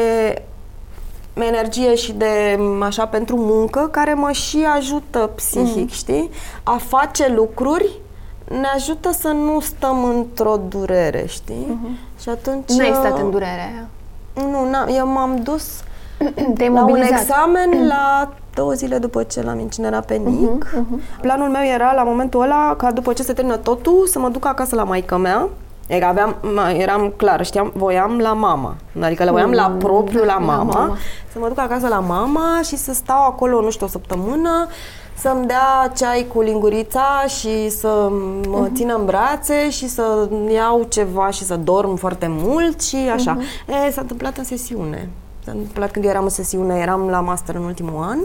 energie și de așa pentru muncă care mă și ajută psihic, mm. știi? A face lucruri ne ajută să nu stăm într-o durere, știi? Mm-hmm. Și atunci... Nu ai stat în durerea Nu, eu m-am dus la un examen mm. la două zile după ce l-am incinerat pe Nic. Uh-huh, uh-huh. Planul meu era la momentul ăla ca după ce se termină totul să mă duc acasă la maică mea. Adică aveam, eram clar, știam, voiam la mama. Adică le voiam mm, la propriu la mama, la mama. Să mă duc acasă la mama și să stau acolo, nu știu, o săptămână, să-mi dea ceai cu lingurița și să mă uh-huh. țină în brațe și să iau ceva și să dorm foarte mult și așa. Uh-huh. E, s-a întâmplat în sesiune. S-a întâmplat când eu eram în sesiune, eram la master în ultimul an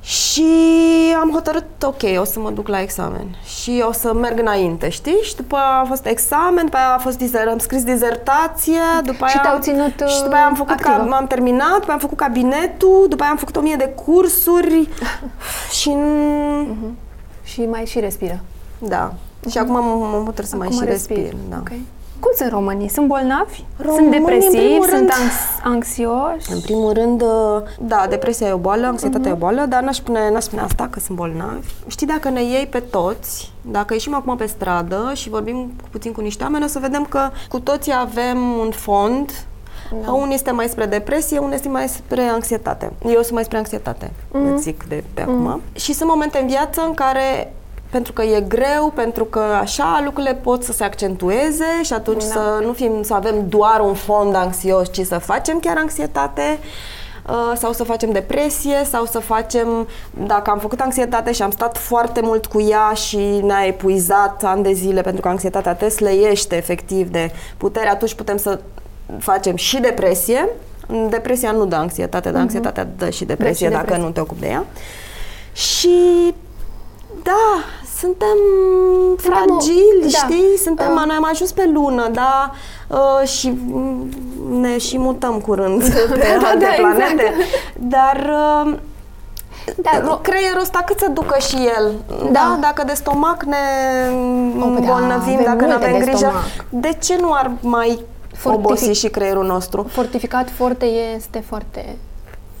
și am hotărât, ok, o să mă duc la examen și o să merg înainte, știi? Și după a fost examen, după aia a fost dizer- am scris dizertație, după aia... Și te-au ținut Și după aia am făcut, ca, am terminat, după aia am făcut cabinetul, după aia am făcut o mie de cursuri și... Uh-huh. Și mai și respiră. Da. Uh-huh. Și acum mă hotăr să acum mai și respir. respir da. Okay. Cum sunt românii? Sunt bolnavi? Românii, sunt depresivi? Sunt anx- anxioși? În primul rând, uh, da, depresia e o boală, anxietatea uh-huh. e o boală, dar n-aș spune, n-aș spune asta că sunt bolnavi. Știi, dacă ne iei pe toți, dacă ieșim acum pe stradă și vorbim puțin cu niște oameni, o să vedem că cu toții avem un fond da. Unul este mai spre depresie, unul este mai spre anxietate. Eu sunt mai spre anxietate, mm-hmm. zic de pe mm-hmm. acum. Și sunt momente în viață în care pentru că e greu, pentru că așa lucrurile pot să se accentueze și atunci da. să nu fim, să avem doar un fond anxios, ci să facem chiar anxietate uh, sau să facem depresie sau să facem, dacă am făcut anxietate și am stat foarte mult cu ea și ne-a epuizat ani de zile pentru că anxietatea te slăiește efectiv de putere, atunci putem să facem și depresie. Depresia nu dă anxietate, dar uh-huh. anxietatea dă și depresie, dă și depresie dacă nu te ocupi de ea. Și da, suntem fragili, da. știi? Suntem, uh. noi am ajuns pe lună, da? Uh, și ne și mutăm curând pe da, alte da, planete. Exact. Dar uh, da, creierul ăsta cât să ducă și el? Da. da? Dacă de stomac ne îmbolnăvim, da, dacă nu avem grijă, stomac. de ce nu ar mai Fortific- obosi și creierul nostru? Fortificat foarte este foarte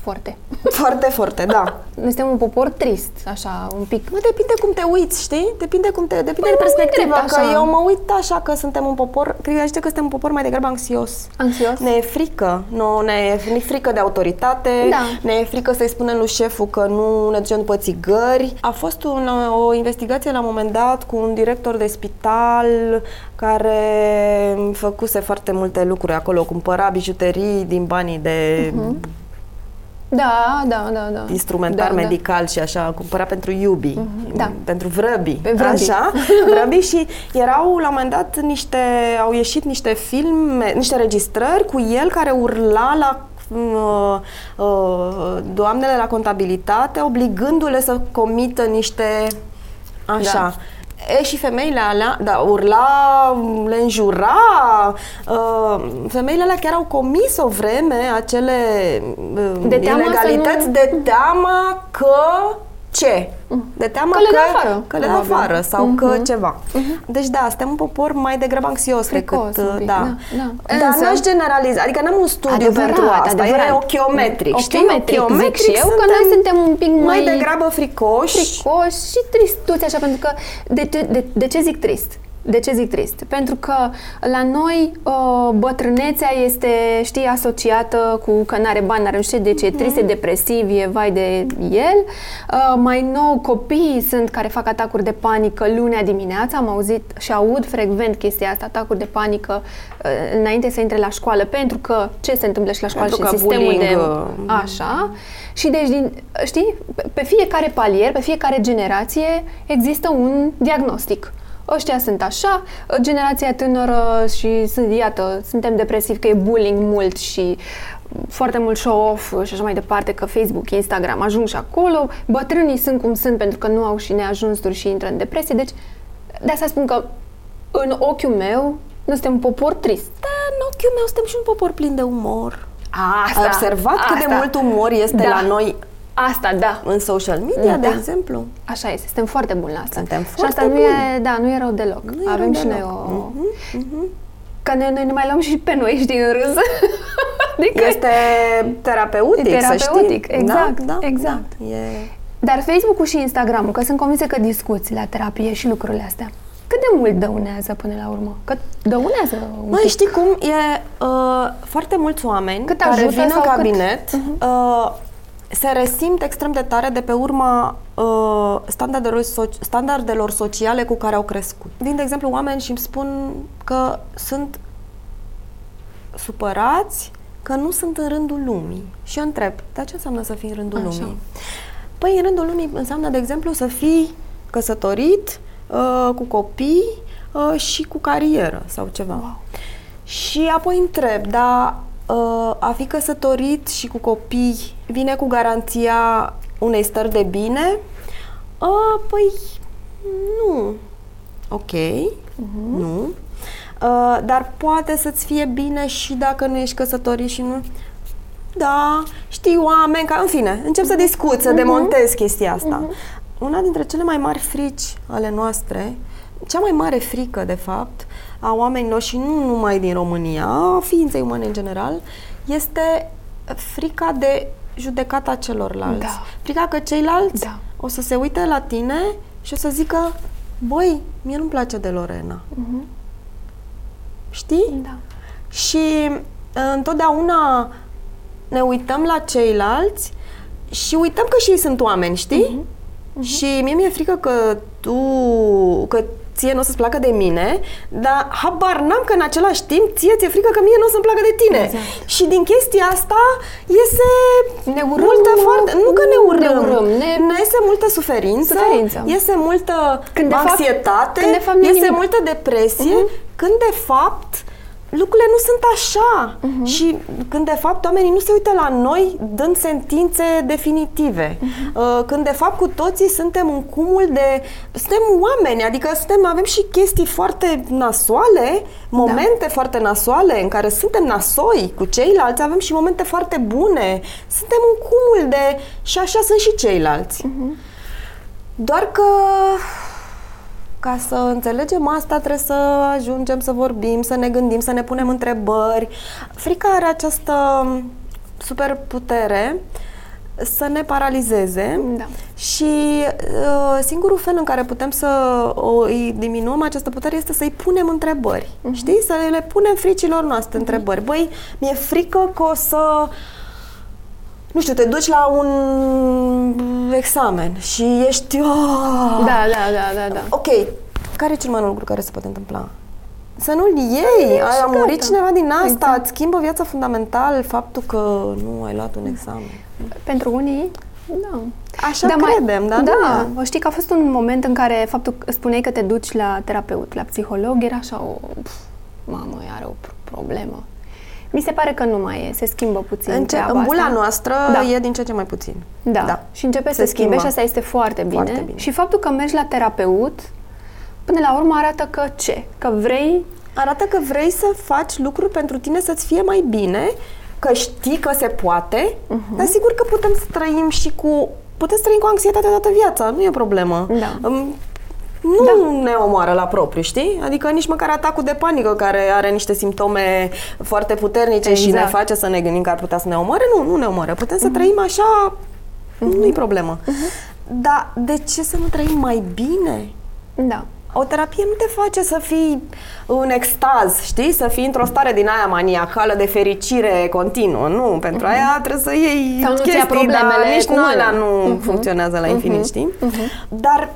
foarte. Foarte, foarte, da. Noi suntem un popor trist, așa, un pic. Mă, depinde cum te uiți, știi? Depinde cum te... Depinde Păi, de mă uit perspectiva, drept, că așa. eu mă uit așa că suntem un popor... Cred că suntem un popor mai degrabă anxios. Anxios? Ne e frică. Nu, ne e ne frică de autoritate. Da. Ne e frică să-i spunem lui șeful că nu ne ducem după țigări. A fost un, o investigație la un moment dat cu un director de spital care făcuse foarte multe lucruri acolo, cumpăra bijuterii din banii de Da, da, da, da. instrumentar da, medical și așa, cumpăra pentru iubi, da. pentru vrăbi, Pe vrăbi. așa, vrăbi și erau la un moment dat niște, au ieșit niște filme, niște registrări cu el care urla la uh, uh, doamnele la contabilitate, obligându-le să comită niște, așa, Da. E, și femeile alea, da, urla, le înjura, uh, femeile alea chiar au comis o vreme acele uh, De teama să ilegalități nu- de teama că ce? De teama Că le dă afară, că le dă probabil. afară sau Mhm. că ceva. Deci da, suntem un popor mai degrabă anxios Fricos decât, un uh, pic, da. da, da. Dar Însă- n-aș generaliza, adică n-am un studiu Adevărat, pentru asta, adevărat. e ochiometric, știi? Ochiometric, zic și eu, că noi suntem un pic mai mai- degrabă fricoși. fricoși și tristuți așa, pentru că de ce, de, de ce zic trist? De ce zic trist? Pentru că la noi uh, bătrânețea este, știi, asociată cu că n-are bani, n-are nu știu ce, deci e trist, e depresiv, e vai de el. Uh, mai nou, copiii sunt care fac atacuri de panică lunea dimineața, am auzit și aud frecvent chestia asta, atacuri de panică uh, înainte să intre la școală, pentru că ce se întâmplă și la școală Pentru și în că sistemul bullying, de... uh, Așa. Și deci, din, știi, pe- pe fiecare palier, pe fiecare generație există un diagnostic. Ăștia sunt așa, generația tânără și sunt, iată, suntem depresivi că e bullying mult și foarte mult show-off și așa mai departe, că Facebook, Instagram ajung și acolo, bătrânii sunt cum sunt pentru că nu au și neajunsuri și intră în depresie, deci de asta spun că în ochiul meu noi suntem un popor trist. Da, în ochiul meu suntem și un popor plin de umor. Asta, Ai observat cât de asta. mult umor este Da. la noi Asta, da. în social media, de Da. exemplu? Așa este, suntem foarte buni la asta. Suntem și foarte asta nu buni. e, da, nu e rău deloc. Nu e Avem rău și deloc. noi o... Mhm, Că noi, noi ne mai luăm și pe noi, știi, în râs. adică... Este terapeutic, E să terapeutic, știi. exact, da, da, exact. Da, e... Dar Facebook-ul și Instagram-ul, că sunt convinsă că discuți la terapie și lucrurile astea, cât de mult dăunează până la urmă? Că dăunează un Măi, pic. știi cum? E uh, foarte mulți oameni Cât care ajută vin în sau cât? Mhm. cabinet uh, se resimt extrem de tare de pe urma uh, standardelor, so- standardelor sociale cu care au crescut. Vin, de exemplu, oameni și îmi spun că sunt supărați că nu sunt în rândul lumii. Și eu întreb, dar ce înseamnă să fii în rândul Așa. lumii? Păi, în rândul lumii înseamnă, de exemplu, să fii căsătorit, uh, cu copii uh, și cu carieră sau ceva. Wow. Și apoi întreb, dar uh, a fi căsătorit și cu copii vine cu garanția unei stări de bine? Uh, păi, nu. Ok, nu. Uh, dar poate să-ți fie bine și dacă nu ești căsătorit și nu... Da, știi oameni ca... În fine, încep să discut, să demontez chestia asta. Una dintre cele mai mari frici ale noastre, cea mai mare frică, de fapt, a oamenilor și nu numai din România, a ființei umane în general, este frica de judecata celorlalți. Da. Frica că ceilalți Da. o să se uite la tine și o să zică, băi, mie nu-mi place de Lorena. Știi? Da. Și uh, întotdeauna ne uităm la ceilalți și uităm că și ei sunt oameni, știi? Și mie mi-e frică că tu, că ție nu o să-ți placă de mine, dar habar n-am că în același timp ție ți-e frică că mie nu o să-mi placă de tine. Exact. Și din chestia asta iese Ne urâm, multă nu- foarte... Nu că ne urâm, ne urâm, ne- ne iese multă suferință, Suferință. iese multă Când de fapt- anxietate, când de fapt nu e iese nimic. multă depresie, când de fapt lucrurile nu sunt așa Mhm. și când de fapt oamenii nu se uită la noi dând sentințe definitive. Mhm. Uh, Când de fapt cu toții suntem un cumul de... Suntem oameni, adică suntem, avem și chestii foarte nasoale, momente Da. foarte nasoale în care suntem nasoi cu ceilalți, avem și momente foarte bune. Suntem un cumul de... și așa sunt și ceilalți. Mhm. Doar că ca să înțelegem asta trebuie să ajungem să vorbim, să ne gândim, să ne punem întrebări. Frica are această superputere să ne paralizeze Da. și uh, singurul fel în care putem să o, îi diminuăm această putere este să-i punem întrebări. Mhm. Știi? Să le punem fricilor noastre întrebări. Băi, mi-e frică că o să nu știu, te duci la un examen și ești... Oh, Da, da, da, da, da. Ok, care e cel mai mare lucru care se poate întâmpla? Să nu-l iei. A și murit gata. cineva din asta. Exact. Îți schimbă viața fundamental faptul că nu ai luat un examen. Pentru unii, da. Așa Dar mai- credem, dar Da, nu. știi că a fost un moment în care faptul că spuneai că te duci la terapeut, la psiholog, era așa o... Pf, mamă, are o pro- problemă. Mi se pare că nu mai e, se schimbă puțin În, ce, treaba în bula asta. noastră Da. e din ce în ce mai puțin. Da. da. Și începe Se să schimbe schimbă. și asta este foarte bine. Foarte bine. Și faptul că mergi la terapeut, până la urmă arată că ce? Că vrei Arată că vrei să faci lucruri pentru tine să-ți fie mai bine, că știi că se poate, Mhm. dar sigur că putem să trăim și cu... Putem să trăim cu anxietate toată viața, nu e o problemă. Da. Um, nu ne omoară la propriu, știi? Adică nici măcar atacul de panică care are niște simptome foarte puternice și ne Exact. face să ne gândim că ar putea să ne omoare, nu, nu ne omoară. Putem să trăim așa, nu-i problemă. Dar de ce să nu trăim mai bine? Da. O terapie nu te face să fii în extaz, știi? Să fii într-o stare din aia maniacală de fericire continuă. Nu, pentru aia trebuie să iei Sau nu-ți ia chestii, problemele dar nici cu nu mâna. alea nu Mhm. funcționează la infinit, știi? Dar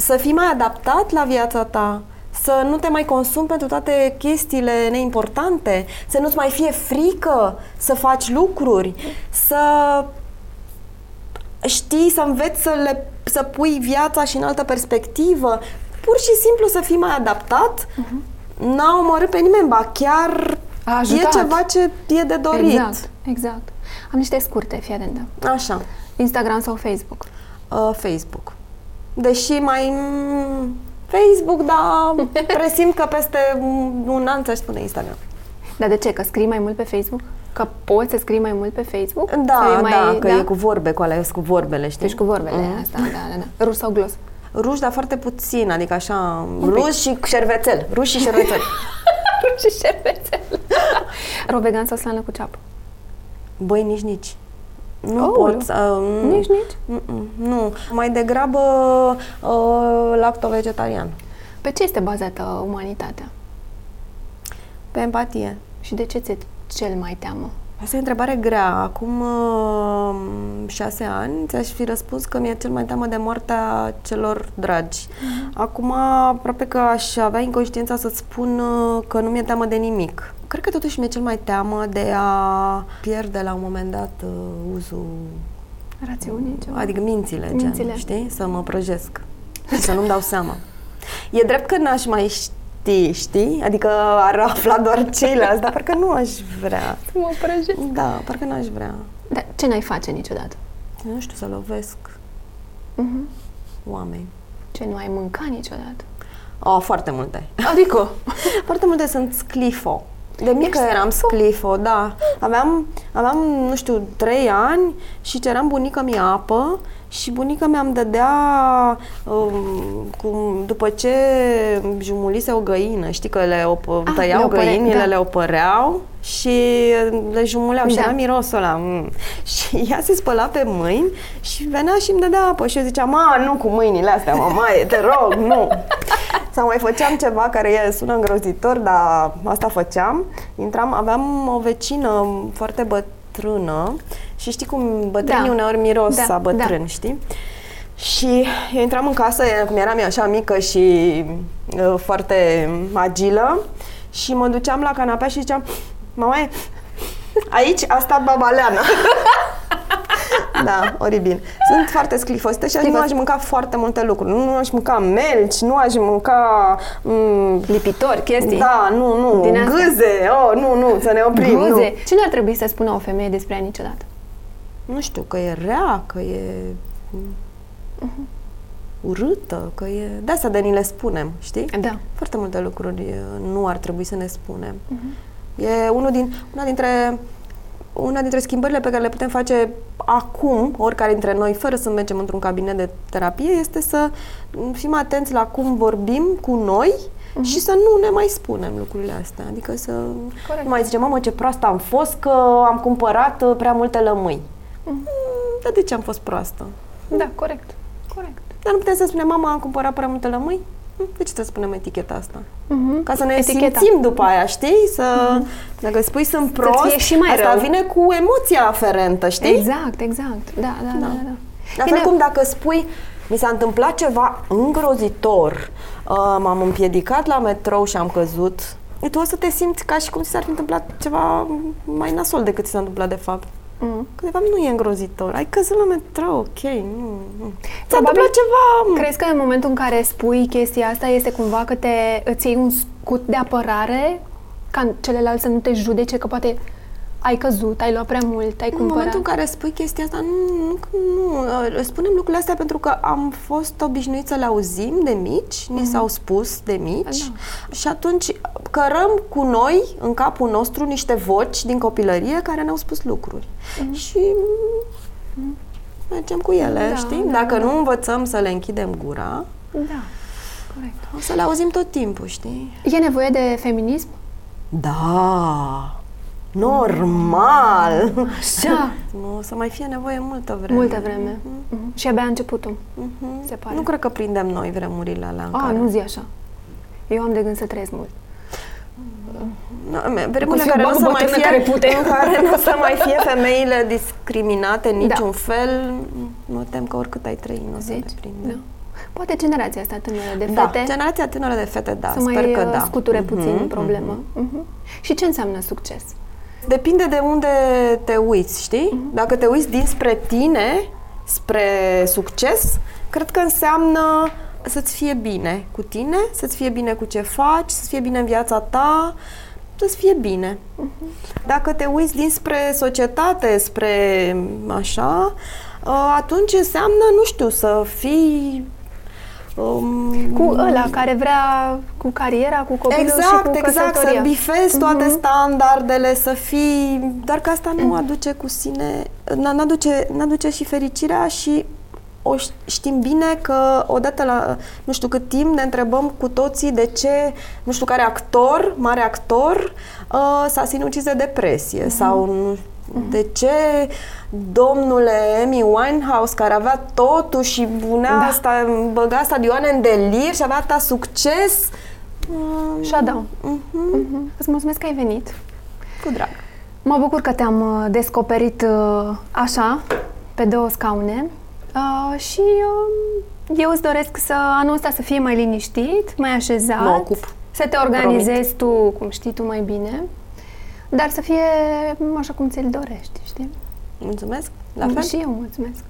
să fii mai adaptat la viața ta, să nu te mai consumi pentru toate chestiile neimportante, să nu-ți mai fie frică să faci lucruri, să știi, să înveți să, le, să pui viața și în altă perspectivă, pur și simplu să fii mai adaptat, n-a omorât pe nimeni, ba chiar A e ajutat. ceva ce e de dorit. Exact, exact. Am niște scurte, fii atentă. Așa. Instagram sau Facebook? Uh, Facebook. Deși mai... mm, Facebook, dar presimt că peste un- un an ți-aș spune Instagram. Dar de ce? Că scrii mai mult pe Facebook? Că poți să scrii mai mult pe Facebook? Sau Da, e mai, da, că e cu vorbe, cu alea, cu vorbele, știi? Deci cu vorbele Mhm. asta, da, da, da. Ruș sau glos? Ruș, dar foarte puțin, adică așa, pic. ruș și șervețel. Ruș și șervețel. Ruș și șervețel. Rovegan sau slană cu ceapă? Băi, nici, nici. Nu Oh, pot. Uh, Nici, nici? Mm-mm, Nu. Mai degrabă uh, lacto-vegetarian. Pe ce este bazată umanitatea? Pe empatie. Și de ce ți-e cel mai teamă? Asta e o întrebare grea. Acum uh, șase ani ți-aș fi răspuns că mi-e cel mai teamă de moartea celor dragi. Acum aproape că aș avea inconștiența să-ți spun uh, că nu mi-e teamă de nimic. Cred că totuși mi-e cel mai teamă de a pierde la un moment dat uh, uzul, Rațiunii, ceva? adică mințile, Mințile. Gen, știi? Să mă prăjesc și să nu-mi dau seama. E drept că n-aș mai ști, știi? Adică ar afla doar ceilalți, dar parcă nu aș vrea. Să mă prăjesc. Da, parcă n-aș vrea. Dar ce n-ai face niciodată? Nu știu, să lovesc Mhm. oameni. Ce nu ai mânca niciodată? Oh, foarte multe. Adică? Foarte multe sunt sclifo. De mică Ești eram sclifo, da. Aveam, aveam, nu știu, trei ani și ceram bunica mi apă și bunica mea îmi dădea, um, cum, după ce jumulise o găină, știi că le op- Ah, tăiau le opăre- găinile, da. le opăreau și le jumuleau și Da. era mirosul ăla. Mm. Și ea se spăla pe mâini și venea și îmi dădea apă și eu ziceam, ma, nu cu mâinile astea, mamaie, te rog, nu. Sau mai făceam ceva care e, sună îngrozitor, dar asta făceam. Intram, aveam o vecină foarte bătrână și știi cum bătrânii Da. uneori miros Da, a bătrân, da. știi? Și eu intram în casă, cum eram eu așa mică și uh, foarte agilă și mă duceam la canapea și ziceam, mamaie, aici a stat babaleana. Da, oribil. Sunt foarte sclifosită și nu aș mânca foarte multe lucruri. Nu aș mânca melci, nu aș mânca... M- Lipitori, chestii? da, nu, nu, Din astea. gâze, oh, nu, nu, să ne oprim, Guze. nu. Ce n-ar trebui să spună o femeie despre ea niciodată? Nu știu, că e rea, că e urâtă, că e... De asta de ni le spunem, știi? Da. Foarte multe lucruri e, nu ar trebui să ne spunem. E unul din, una dintre una dintre schimbările pe care le putem face acum, oricare dintre noi, fără să mergem într-un cabinet de terapie, este să fim atenți la cum vorbim cu noi și să nu ne mai spunem lucrurile astea. Adică să Corect. nu mai zicem, mamă, ce proastă am fost că am cumpărat uh, prea multe lămâi. Mm, dar de ce am fost proastă? Da, corect. Corect. Dar nu putem să spunem, mama, am cumpărat prea multe lămâi? Hm, De ce trebuie să spunem eticheta asta? Mhm. Ca să ne Eticheta. simțim după aia, știi? Să, Dacă spui sunt prost, fie și mai asta rău. vine cu emoția aferentă, știi? Exact, exact. Da, da, da. da, da. La Bine, fel cum dacă spui, mi s-a întâmplat ceva îngrozitor, uh, m-am împiedicat la metrou și am căzut, tu o să te simți ca și cum ți s-ar fi întâmplat ceva mai nasol decât ți s-a întâmplat de fapt. Mm. Că de fapt nu e îngrozitor. Ai căzut la metrou, ok, nu, nu. Ți-a Probabil- întâmplat ceva... Crezi că în momentul în care spui chestia asta este cumva că te, îți iei un scut de apărare ca celălalt să nu te judece că poate ai căzut, ai luat prea mult, ai În cumpărat. momentul în care spui chestia asta, nu, nu, nu, uh, spunem lucrurile astea pentru că am fost obișnuiți să le auzim de mici, ni s-au spus de mici Da. și atunci cărăm cu noi, în capul nostru, niște voci din copilărie care ne-au spus lucruri. Și mm, mergem cu ele, Da, știi? da, Dacă da. nu învățăm să le închidem gura, Da, corect. o să le auzim tot timpul, știi? E nevoie de feminism? Da! Normal! Așa. Nu, o să mai fie nevoie multă vreme. Multă vreme. Mhm. Și abia a începutul, Mhm. se pare. Nu cred că prindem noi vremurile alea în A, care... nu zi așa. Eu am de gând să trăiesc mult. Nu, me- vremurile fiu care nu babă să mai bătrână fie, care pute. în care nu să mai fie femeile discriminate în Da. niciun fel, mă tem că oricât ai trăi nu o să le Zici? prindem. Da. Poate generația asta tânără de Da, fete generația tânără de fete, da, să sper mai că uh, da. scuture puțin Mhm, problema. Mhm. Și ce înseamnă succes? Depinde de unde te uiți, știi? Mhm. Dacă te uiți dinspre tine, spre succes, cred că înseamnă să-ți fie bine cu tine, să-ți fie bine cu ce faci, să-ți fie bine în viața ta, să-ți fie bine. Mhm. Dacă te uiți dinspre societate, spre așa, ă, atunci înseamnă, nu știu, să fii um, Cu ăla care vrea cu cariera, cu copilul și Exact, cu exact, să căsătoria. bifezi toate standardele, să fii... Dar că asta nu aduce cu sine... n- N-aduce, n-aduce și fericirea și o ș- știm bine că odată la nu știu cât timp ne întrebăm cu toții de ce nu știu care actor, mare actor, uh, s-a sinucis de depresie sau nu, de ce domnule Amy Winehouse care avea totul și punea Da. asta, băga stadioane în delir și avea atâta succes mm, Shutdown. mhm, Mhm. Îți mulțumesc că ai venit. cu drag. Mă bucur că te-am uh, descoperit uh, așa, pe două scaune. Uh, și uh, eu îți doresc să anul ăsta să fie mai liniștit, mai așezat. Mă ocup. Să te organizezi tu, cum știi tu mai bine. Dar să fie așa cum ți-l dorești, știi? Mulțumesc. La fel? Și eu mulțumesc.